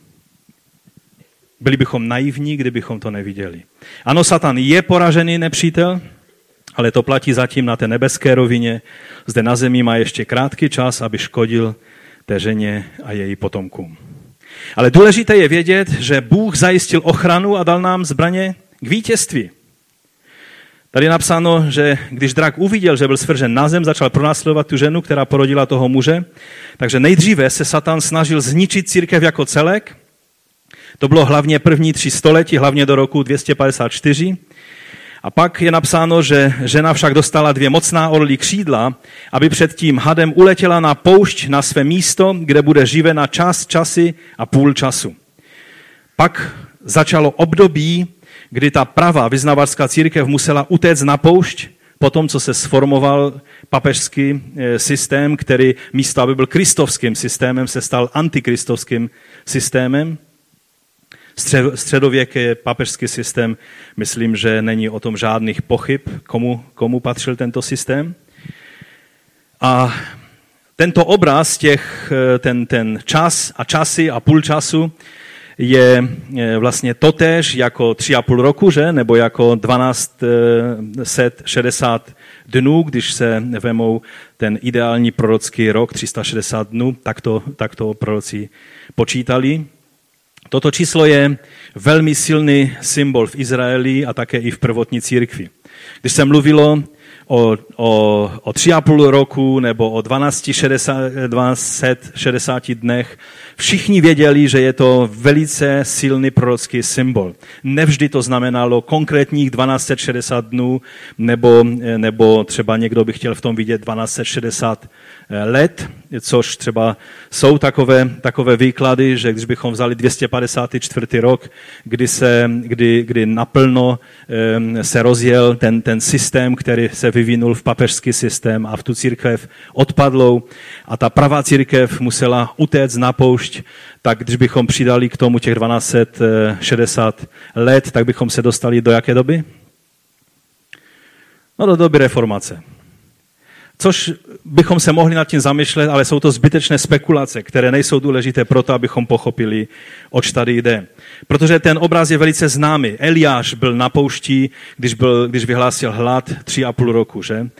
A: Byli bychom naivní, kdybychom to neviděli. Ano, Satan je poražený nepřítel, ale to platí zatím na té nebeské rovině. Zde na zemi má ještě krátký čas, aby škodil té ženě a její potomkům. Ale důležité je vědět, že Bůh zajistil ochranu a dal nám zbraně k vítězství. Tady je napsáno, že když drak uviděl, že byl svržen na zem, začal pronásledovat tu ženu, která porodila toho muže. Takže nejdříve se Satan snažil zničit církev jako celek. To bylo hlavně první tři století, hlavně do roku 254. A pak je napsáno, že žena však dostala dvě mocná orlí křídla, aby před tím hadem uletěla na poušť na své místo, kde bude živena čas, časy a půl času. Pak začalo období, kdy ta pravá vyznavačská církev musela utéct na poušť, po tom, co se sformoval papežský eh, systém, který místo, aby byl kristovským systémem, se stal antikristovským systémem středověký papežský systém, myslím, že není o tom žádných pochyb, komu, komu patřil tento systém. A tento obraz, těch, eh, ten, ten čas a časy a půl času je vlastně totéž jako tři a půl roku, že? nebo jako 1260 dnů, když se vemou ten ideální prorocký rok, 360 dnů, tak to, tak to proroci počítali. Toto číslo je velmi silný symbol v Izraeli a také i v prvotní církvi. Když se mluvilo o, o, o tři a půl roku nebo o 12, 60 dnech, všichni věděli, že je to velice silný prorocký symbol. Nevždy to znamenalo konkrétních 1260 dnů, nebo, nebo třeba někdo by chtěl v tom vidět 1260 let, což třeba jsou takové, takové výklady, že když bychom vzali 254. rok, kdy, se, kdy, kdy naplno se rozjel ten, ten systém, který se vyvinul v papežský systém a v tu církev odpadlou a ta pravá církev musela utéct na poušť, tak když bychom přidali k tomu těch 1260 let, tak bychom se dostali do jaké doby? No do doby reformace. Což bychom se mohli nad tím zamýšlet, ale jsou to zbytečné spekulace, které nejsou důležité proto, abychom pochopili, oč tady jde. Protože ten obraz je velice známý. Eliáš byl na poušti, když, byl, když vyhlásil hlad tři a půl roku, že?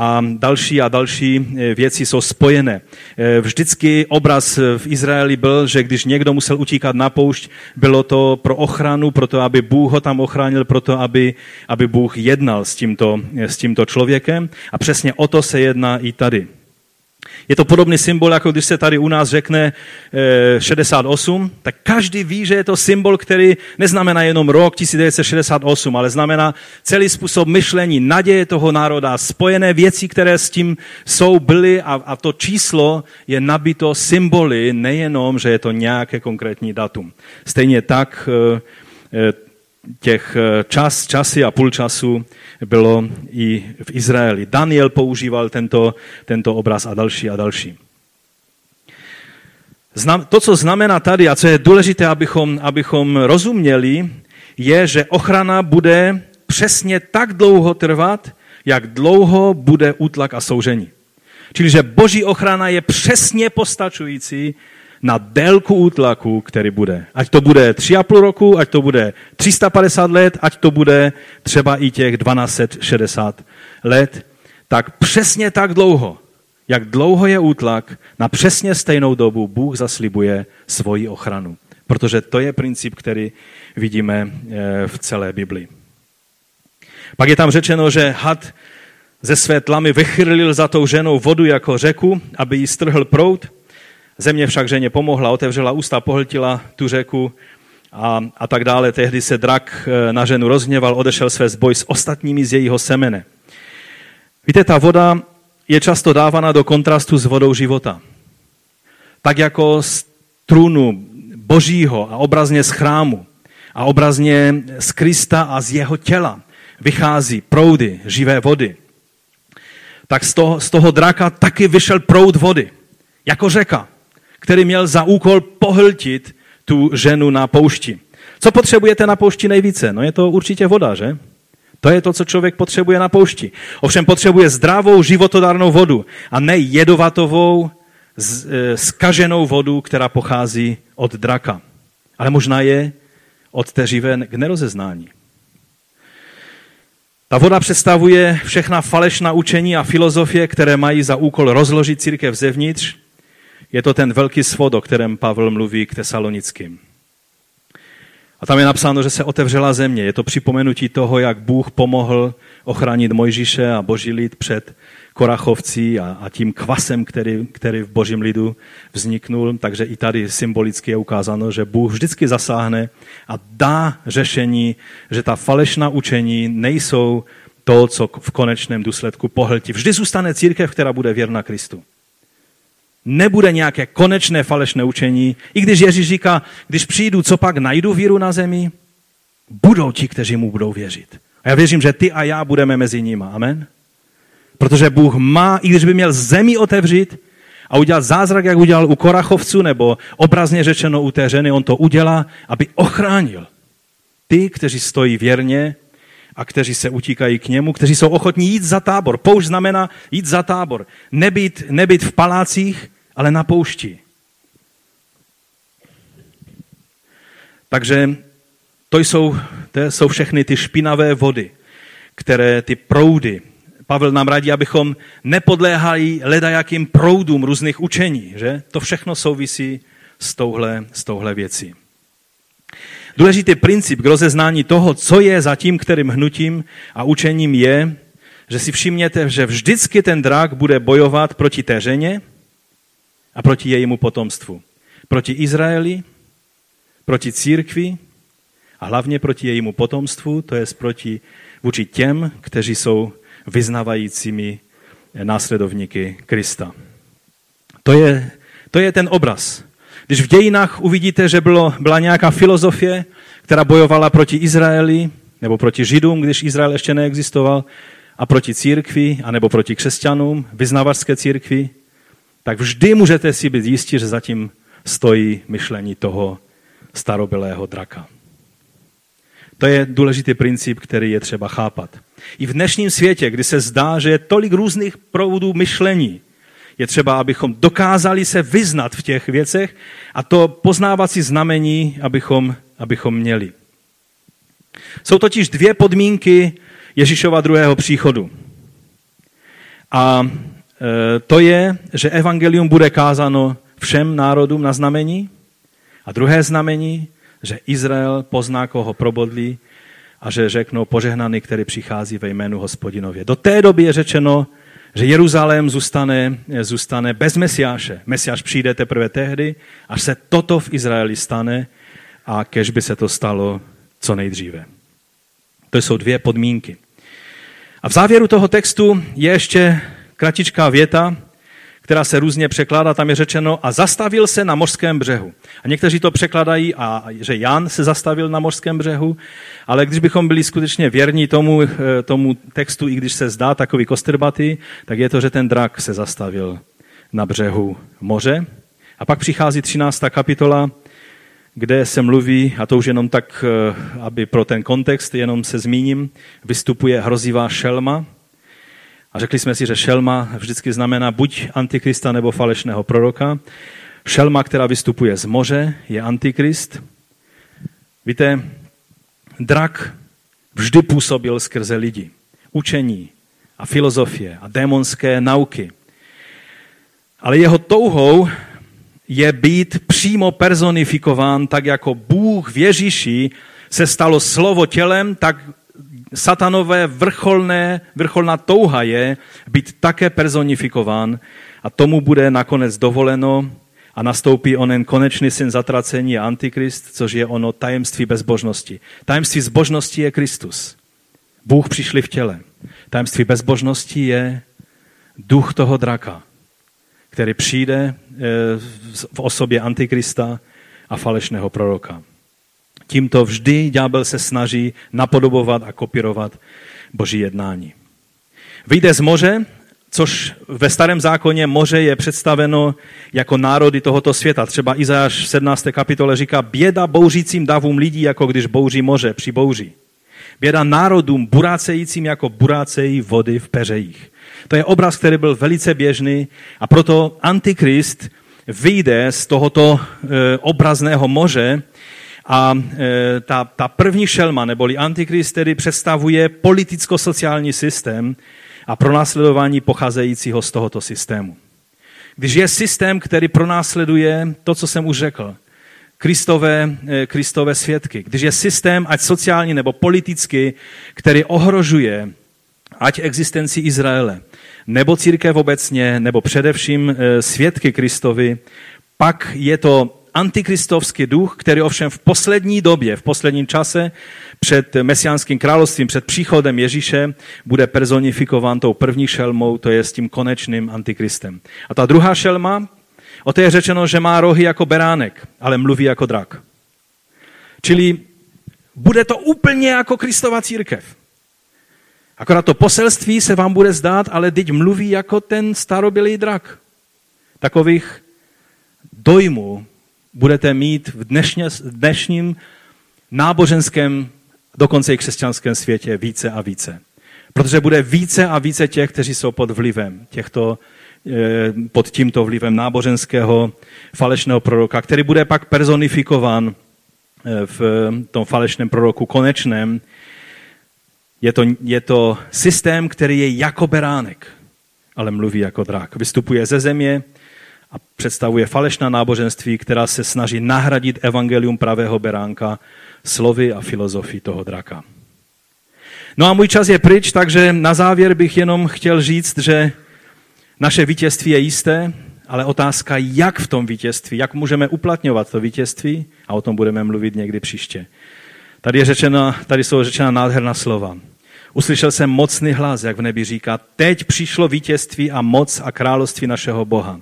A: A další a další eh, věci jsou spojené. Eh, vždycky obraz v Izraeli byl, že když někdo musel utíkat na poušť, bylo to pro ochranu, proto aby Bůh ho tam ochránil, proto aby, aby Bůh jednal s tímto, s tímto člověkem. A přesně o to se jedná i tady. Je to podobný symbol, jako když se tady u nás řekne 68, tak každý ví, že je to symbol, který neznamená jenom rok 1968, ale znamená celý způsob myšlení, naděje toho národa, spojené věci, které s tím jsou, byly a, a to číslo je nabito symboly, nejenom, že je to nějaké konkrétní datum. Stejně tak těch čas, časy a půl času bylo i v Izraeli. Daniel používal tento, tento obraz a další a další. To, co znamená tady a co je důležité, abychom, abychom rozuměli, je, že ochrana bude přesně tak dlouho trvat, jak dlouho bude útlak a soužení. Čili, že boží ochrana je přesně postačující na délku útlaku, který bude. Ať to bude 3,5 roku, ať to bude 350 let, ať to bude třeba i těch 1260 let, tak přesně tak dlouho, jak dlouho je útlak, na přesně stejnou dobu Bůh zaslibuje svoji ochranu. Protože to je princip, který vidíme eh, v celé Biblii. Pak je tam řečeno, že had ze své tlamy vychrlil za tou ženou vodu jako řeku, aby jí strhl prout Země však ženě pomohla, otevřela ústa, pohltila tu řeku a, a tak dále. Tehdy se drak eh, na ženu rozhněval, odešel své zboj s ostatními z jejího semene. Víte, ta voda je často dávána do kontrastu s vodou života. Tak jako z trůnu božího a obrazně z chrámu a obrazně z Krista a z jeho těla vychází proudy živé vody, tak z toho, z toho draka taky vyšel proud vody, jako řeka který měl za úkol pohltit tu ženu na poušti. Co potřebujete na poušti nejvíce? No je to určitě voda, že? To je to, co člověk potřebuje na poušti. Ovšem potřebuje zdravou, životodárnou vodu a ne jedovatovou, skaženou e, vodu, která pochází od draka. Ale možná je od té živé k nerozeznání. Ta voda představuje všechna falešná učení a filozofie, které mají za úkol rozložit církev zevnitř je to ten velký svod, o kterém Pavel mluví k tesalonickým. A tam je napsáno, že se otevřela země. Je to připomenutí toho, jak Bůh pomohl ochránit Mojžíše a boží lid před korachovcí a, a tím kvasem, který, který v božím lidu vzniknul. Takže i tady symbolicky je ukázáno, že Bůh vždycky zasáhne a dá řešení, že ta falešná učení nejsou to, co v konečném důsledku pohltí. Vždy zůstane církev, která bude věrna Kristu nebude nějaké konečné falešné učení. I když Ježíš říká, když přijdu, co pak najdu víru na zemi, budou ti, kteří mu budou věřit. A já věřím, že ty a já budeme mezi nimi. Amen? Protože Bůh má, i když by měl zemi otevřít a udělat zázrak, jak udělal u Korachovců, nebo obrazně řečeno u té ženy, on to udělá, aby ochránil ty, kteří stojí věrně a kteří se utíkají k němu, kteří jsou ochotní jít za tábor. Poušť znamená jít za tábor. Nebyt, nebyt v palácích, ale na poušti. Takže to jsou, to jsou všechny ty špinavé vody, které ty proudy. Pavel nám radí, abychom nepodléhali ledajakým proudům různých učení. Že? To všechno souvisí s touhle, s touhle věcí. Důležitý princip k rozeznání toho, co je za tím, kterým hnutím a učením je, že si všimněte, že vždycky ten drak bude bojovat proti té ženě a proti jejímu potomstvu. Proti Izraeli, proti církvi a hlavně proti jejímu potomstvu, to je proti vůči těm, kteří jsou vyznavajícími následovníky Krista. To je, to je ten obraz. Když v dějinách uvidíte, že bylo, byla nějaká filozofie, která bojovala proti Izraeli, nebo proti Židům, když Izrael ještě neexistoval, a proti církvi, anebo proti křesťanům, vyznavačské církvi, tak vždy můžete si být jistí, že zatím stojí myšlení toho starobylého draka. To je důležitý princip, který je třeba chápat. I v dnešním světě, kdy se zdá, že je tolik různých proudů myšlení, je třeba, abychom dokázali se vyznat v těch věcech a to poznávací znamení, abychom, abychom měli. Jsou totiž dvě podmínky Ježíšova druhého příchodu. A to je, že evangelium bude kázáno všem národům na znamení. A druhé znamení, že Izrael pozná, koho probodlí a že řeknou požehnaný, který přichází ve jménu hospodinově. Do té doby je řečeno, že Jeruzalém zůstane, zůstane bez Mesiáše. Mesiáš přijde teprve tehdy, až se toto v Izraeli stane a kež by se to stalo co nejdříve. To jsou dvě podmínky. A v závěru toho textu je ještě kratičká věta, která se různě překládá, tam je řečeno a zastavil se na mořském břehu. A někteří to překladají, a, že Jan se zastavil na mořském břehu, ale když bychom byli skutečně věrní tomu, eh, tomu textu, i když se zdá takový kostrbaty, tak je to, že ten drak se zastavil na břehu moře. A pak přichází 13. kapitola, kde se mluví, a to už jenom tak, eh, aby pro ten kontext jenom se zmíním, vystupuje hrozivá šelma, a řekli jsme si, že šelma vždycky znamená buď antikrista nebo falešného proroka. Šelma, která vystupuje z moře, je antikrist. Víte, drak vždy působil skrze lidi. Učení a filozofie a démonské nauky. Ale jeho touhou je být přímo personifikován, tak jako Bůh v Ježíši se stalo slovo tělem, tak satanové vrcholné, vrcholná touha je být také personifikován a tomu bude nakonec dovoleno a nastoupí onen konečný syn zatracení a antikrist, což je ono tajemství bezbožnosti. Tajemství zbožnosti je Kristus. Bůh přišli v těle. Tajemství bezbožnosti je duch toho draka, který přijde eh, v osobě antikrista a falešného proroka. Tímto vždy ďábel se snaží napodobovat a kopírovat boží jednání. Vyjde z moře, což ve starém zákoně moře je představeno jako národy tohoto světa. Třeba Izajáš v 17. kapitole říká, běda bouřícím davům lidí, jako když bouří moře při bouři. Běda národům burácejícím, jako burácejí vody v peřejích. To je obraz, který byl velice běžný a proto Antikrist vyjde z tohoto e, obrazného moře a e, ta, ta první šelma, neboli antikrist, tedy představuje politicko-sociální systém a pronásledování pocházejícího z tohoto systému. Když je systém, který pronásleduje to, co jsem už řekl, Kristové, e, Kristové svědky, když je systém, ať sociální nebo politický, který ohrožuje ať existenci Izraele, nebo církev obecně, nebo především e, svědky Kristovi, pak je to antikristovský duch, který ovšem v poslední době, v posledním čase, před mesiánským královstvím, před příchodem Ježíše, bude personifikován tou první šelmou, to je s tím konečným antikristem. A ta druhá šelma, o té je řečeno, že má rohy jako beránek, ale mluví jako drak. Čili bude to úplně jako Kristova církev. Akorát to poselství se vám bude zdát, ale teď mluví jako ten starobylý drak. Takových dojmů budete mít v dnešně, dnešním náboženském, dokonce i křesťanském světě více a více. Protože bude více a více těch, kteří jsou pod vlivem těchto, eh, pod tímto vlivem náboženského falešného proroka, který bude pak personifikován eh, v tom falešném proroku konečném. Je to, je to systém, který je jako beránek, ale mluví jako drak. Vystupuje ze země, a představuje falešná náboženství, která se snaží nahradit evangelium pravého beránka slovy a filozofii toho draka. No a můj čas je pryč, takže na závěr bych jenom chtěl říct, že naše vítězství je jisté, ale otázka, jak v tom vítězství, jak můžeme uplatňovat to vítězství, a o tom budeme mluvit někdy příště. Tady, je řečena, tady jsou řečena nádherná slova. Uslyšel jsem mocný hlas, jak v nebi říká, teď přišlo vítězství a moc a království našeho Boha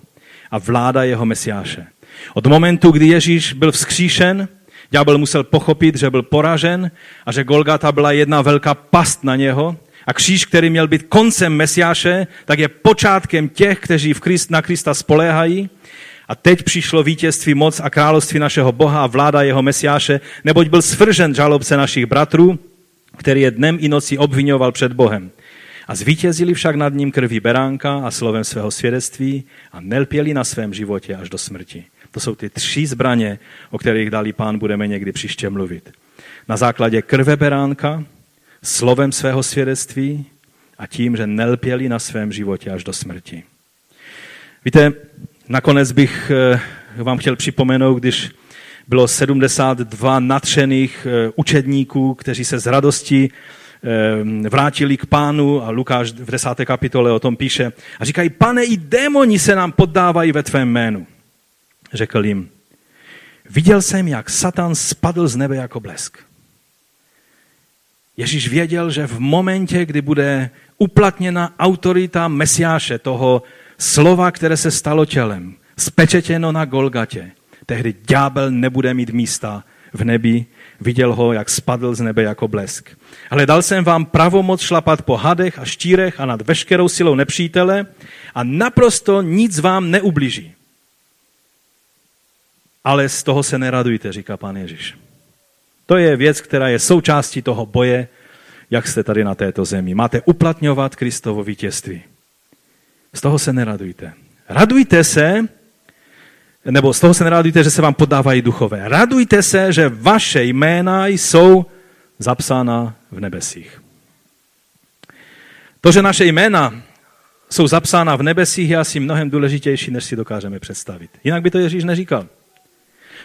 A: a vláda jeho mesiáše. Od momentu, kdy Ježíš byl vzkříšen, ďábel musel pochopit, že byl poražen a že Golgata byla jedna velká past na něho a kříž, který měl být koncem Mesiáše, tak je počátkem těch, kteří v Krist, na Krista spoléhají. A teď přišlo vítězství, moc a království našeho Boha a vláda jeho Mesiáše, neboť byl svržen žalobce našich bratrů, který je dnem i nocí obvinoval před Bohem. A zvítězili však nad ním krví beránka a slovem svého svědectví a nelpěli na svém životě až do smrti. To jsou ty tři zbraně, o kterých dali pán budeme někdy příště mluvit. Na základě krve beránka, slovem svého svědectví a tím, že nelpěli na svém životě až do smrti. Víte, nakonec bych eh, vám chtěl připomenout, když bylo 72 natřených eh, učedníků, kteří se z radosti vrátili k pánu a Lukáš v desáté kapitole o tom píše a říkají, pane, i démoni se nám poddávají ve tvém jménu. Řekl jim, viděl jsem, jak Satan spadl z nebe jako blesk. Ježíš věděl, že v momentě, kdy bude uplatněna autorita Mesiáše, toho slova, které se stalo tělem, spečetěno na Golgatě, tehdy ďábel nebude mít místa v nebi, viděl ho, jak spadl z nebe jako blesk. Ale dal jsem vám pravomoc šlapat po hadech a štírech a nad veškerou silou nepřítele a naprosto nic vám neubliží. Ale z toho se neradujte, říká pán Ježíš. To je věc, která je součástí toho boje, jak jste tady na této zemi. Máte uplatňovat Kristovo vítězství. Z toho se neradujte. Radujte se, nebo z toho se neradujte, že se vám podávají duchové. Radujte se, že vaše jména jsou zapsána v nebesích. To, že naše jména jsou zapsána v nebesích, je asi mnohem důležitější, než si dokážeme představit. Jinak by to Ježíš neříkal.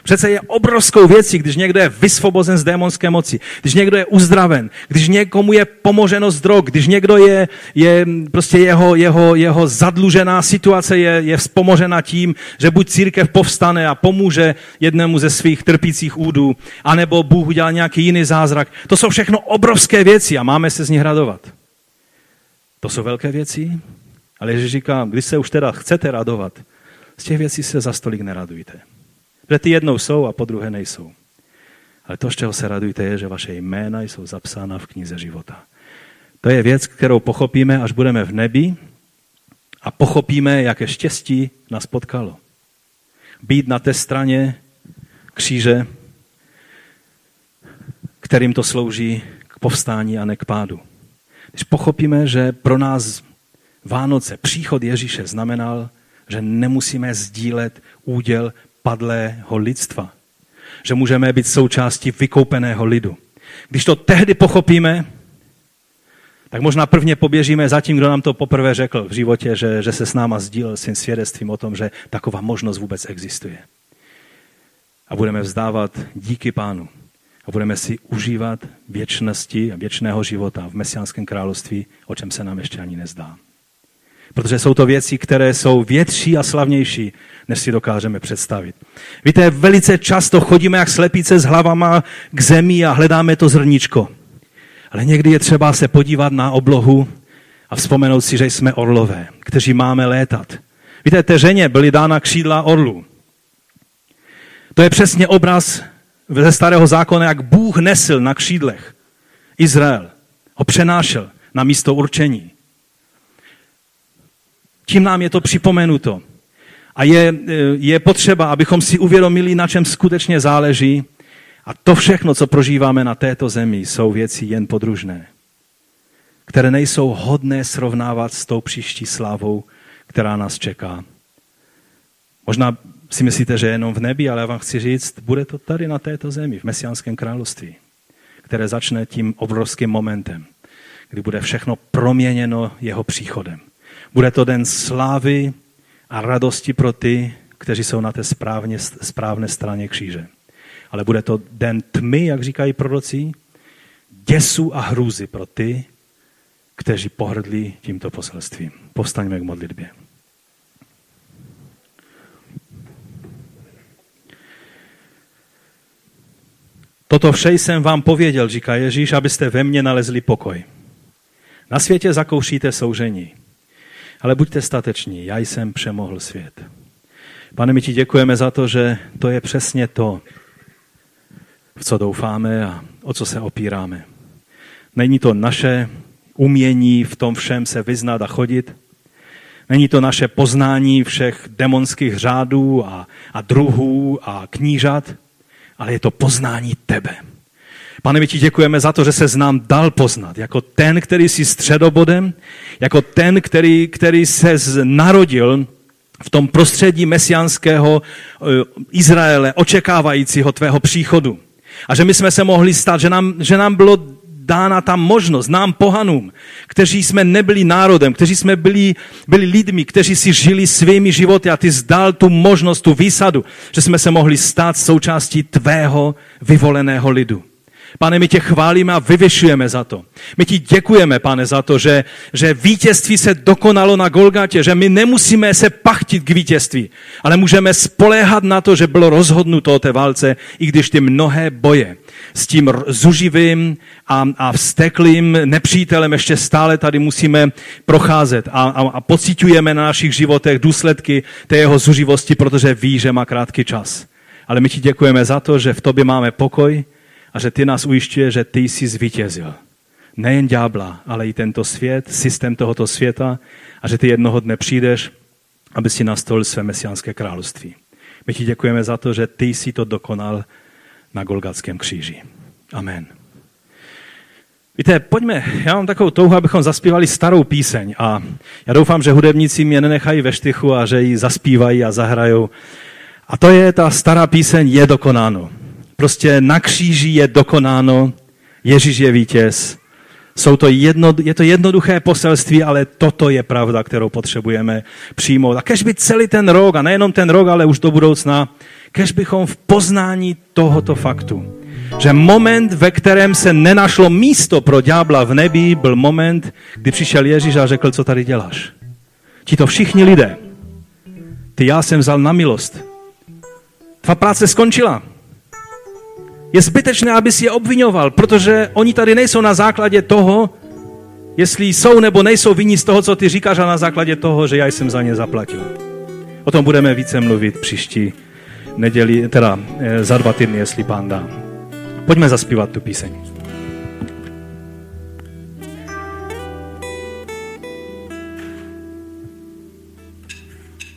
A: Přece je obrovskou věcí, když někdo je vysvobozen z démonské moci, když někdo je uzdraven, když někomu je pomoženo z drog, když někdo je, je prostě jeho, jeho, jeho zadlužená situace je, je vzpomožena tím, že buď církev povstane a pomůže jednému ze svých trpících údů, anebo Bůh udělá nějaký jiný zázrak. To jsou všechno obrovské věci a máme se z nich radovat. To jsou velké věci, ale Ježíš říká, když se už teda chcete radovat, z těch věcí se za stolik neradujte. Že ty jednou jsou a po druhé nejsou. Ale to, z čeho se radujte, je, že vaše jména jsou zapsána v knize života. To je věc, kterou pochopíme, až budeme v nebi a pochopíme, jaké štěstí nás potkalo. Být na té straně kříže, kterým to slouží k povstání a ne k pádu. Když pochopíme, že pro nás Vánoce, příchod Ježíše znamenal, že nemusíme sdílet úděl padlého lidstva. Že můžeme být součástí vykoupeného lidu. Když to tehdy pochopíme, tak možná prvně poběžíme za tím, kdo nám to poprvé řekl v životě, že, že se s náma sdílel svým svědectvím o tom, že taková možnost vůbec existuje. A budeme vzdávat díky pánu. A budeme si užívat věčnosti a věčného života v mesiánském království, o čem se nám ještě ani nezdá. Protože jsou to věci, které jsou větší a slavnější, než si dokážeme představit. Víte, velice často chodíme jak slepice s hlavama k zemi a hledáme to zrničko. Ale někdy je třeba se podívat na oblohu a vzpomenout si, že jsme orlové, kteří máme létat. Víte, té ženě byly dána křídla orlů. To je přesně obraz ze starého zákona, jak Bůh nesl na křídlech Izrael. Ho přenášel na místo určení. Tím nám je to připomenuto. A je, je potřeba, abychom si uvědomili, na čem skutečně záleží. A to všechno, co prožíváme na této zemi, jsou věci jen podružné, které nejsou hodné srovnávat s tou příští slávou, která nás čeká. Možná si myslíte, že jenom v nebi, ale já vám chci říct, bude to tady na této zemi, v Mesiánském království, které začne tím obrovským momentem, kdy bude všechno proměněno jeho příchodem. Bude to den slávy a radosti pro ty, kteří jsou na té správně, správné straně kříže. Ale bude to den tmy, jak říkají proroci, děsu a hrůzy pro ty, kteří pohrdli tímto poselstvím. Povstaňme k modlitbě. Toto vše jsem vám pověděl, říká Ježíš, abyste ve mně nalezli pokoj. Na světě zakoušíte soužení, ale buďte stateční, já jsem přemohl svět. Pane, my ti děkujeme za to, že to je přesně to, v co doufáme a o co se opíráme. Není to naše umění v tom všem se vyznat a chodit. Není to naše poznání všech demonských řádů a, a druhů a knížat, ale je to poznání tebe. Pane, my ti děkujeme za to, že se nám dal poznat, jako ten, který jsi středobodem, jako ten, který, který se narodil v tom prostředí mesiánského eh, Izraele, očekávajícího tvého příchodu. A že my jsme se mohli stát, že nám, že nám bylo dána ta možnost, nám pohanům, kteří jsme nebyli národem, kteří jsme byli, byli lidmi, kteří si žili svými životy a ty zdal tu možnost, tu výsadu, že jsme se mohli stát součástí tvého vyvoleného lidu. Pane, my tě chválíme a vyvyšujeme za to. My ti děkujeme, pane, za to, že, že vítězství se dokonalo na Golgatě, že my nemusíme se pachtit k vítězství, ale můžeme spoléhat na to, že bylo rozhodnuto o té válce, i když ty mnohé boje s tím zuživým a, a vsteklým nepřítelem ještě stále tady musíme procházet a, a, a pocitujeme na našich životech důsledky té jeho zuživosti, protože ví, že má krátký čas. Ale my ti děkujeme za to, že v tobě máme pokoj, a že ty nás ujišťuje, že ty jsi zvítězil. Nejen ďábla, ale i tento svět, systém tohoto světa a že ty jednoho dne přijdeš, aby si nastolil své mesiánské království. My ti děkujeme za to, že ty jsi to dokonal na Golgatském kříži. Amen. Víte, pojďme, já mám takovou touhu, abychom zaspívali starou píseň a já doufám, že hudebníci mě nenechají ve štychu a že ji zaspívají a zahrajou. A to je ta stará píseň Je dokonáno. Prostě na kříži je dokonáno, Ježíš je vítěz. Jsou to jedno, je to jednoduché poselství, ale toto je pravda, kterou potřebujeme přijmout. A kež by celý ten rok, a nejenom ten rok, ale už do budoucna, kež bychom v poznání tohoto faktu, že moment, ve kterém se nenašlo místo pro ďábla v nebi, byl moment, kdy přišel Ježíš a řekl, co tady děláš. Ti to všichni lidé. Ty já jsem vzal na milost. Tvá práce skončila. Je zbytečné, abys je obvinoval, protože oni tady nejsou na základě toho, jestli jsou nebo nejsou vinní z toho, co ty říkáš, a na základě toho, že já jsem za ně zaplatil. O tom budeme více mluvit příští neděli, teda eh, za dva týdny, jestli pán dá. Pojďme zaspívat tu píseň.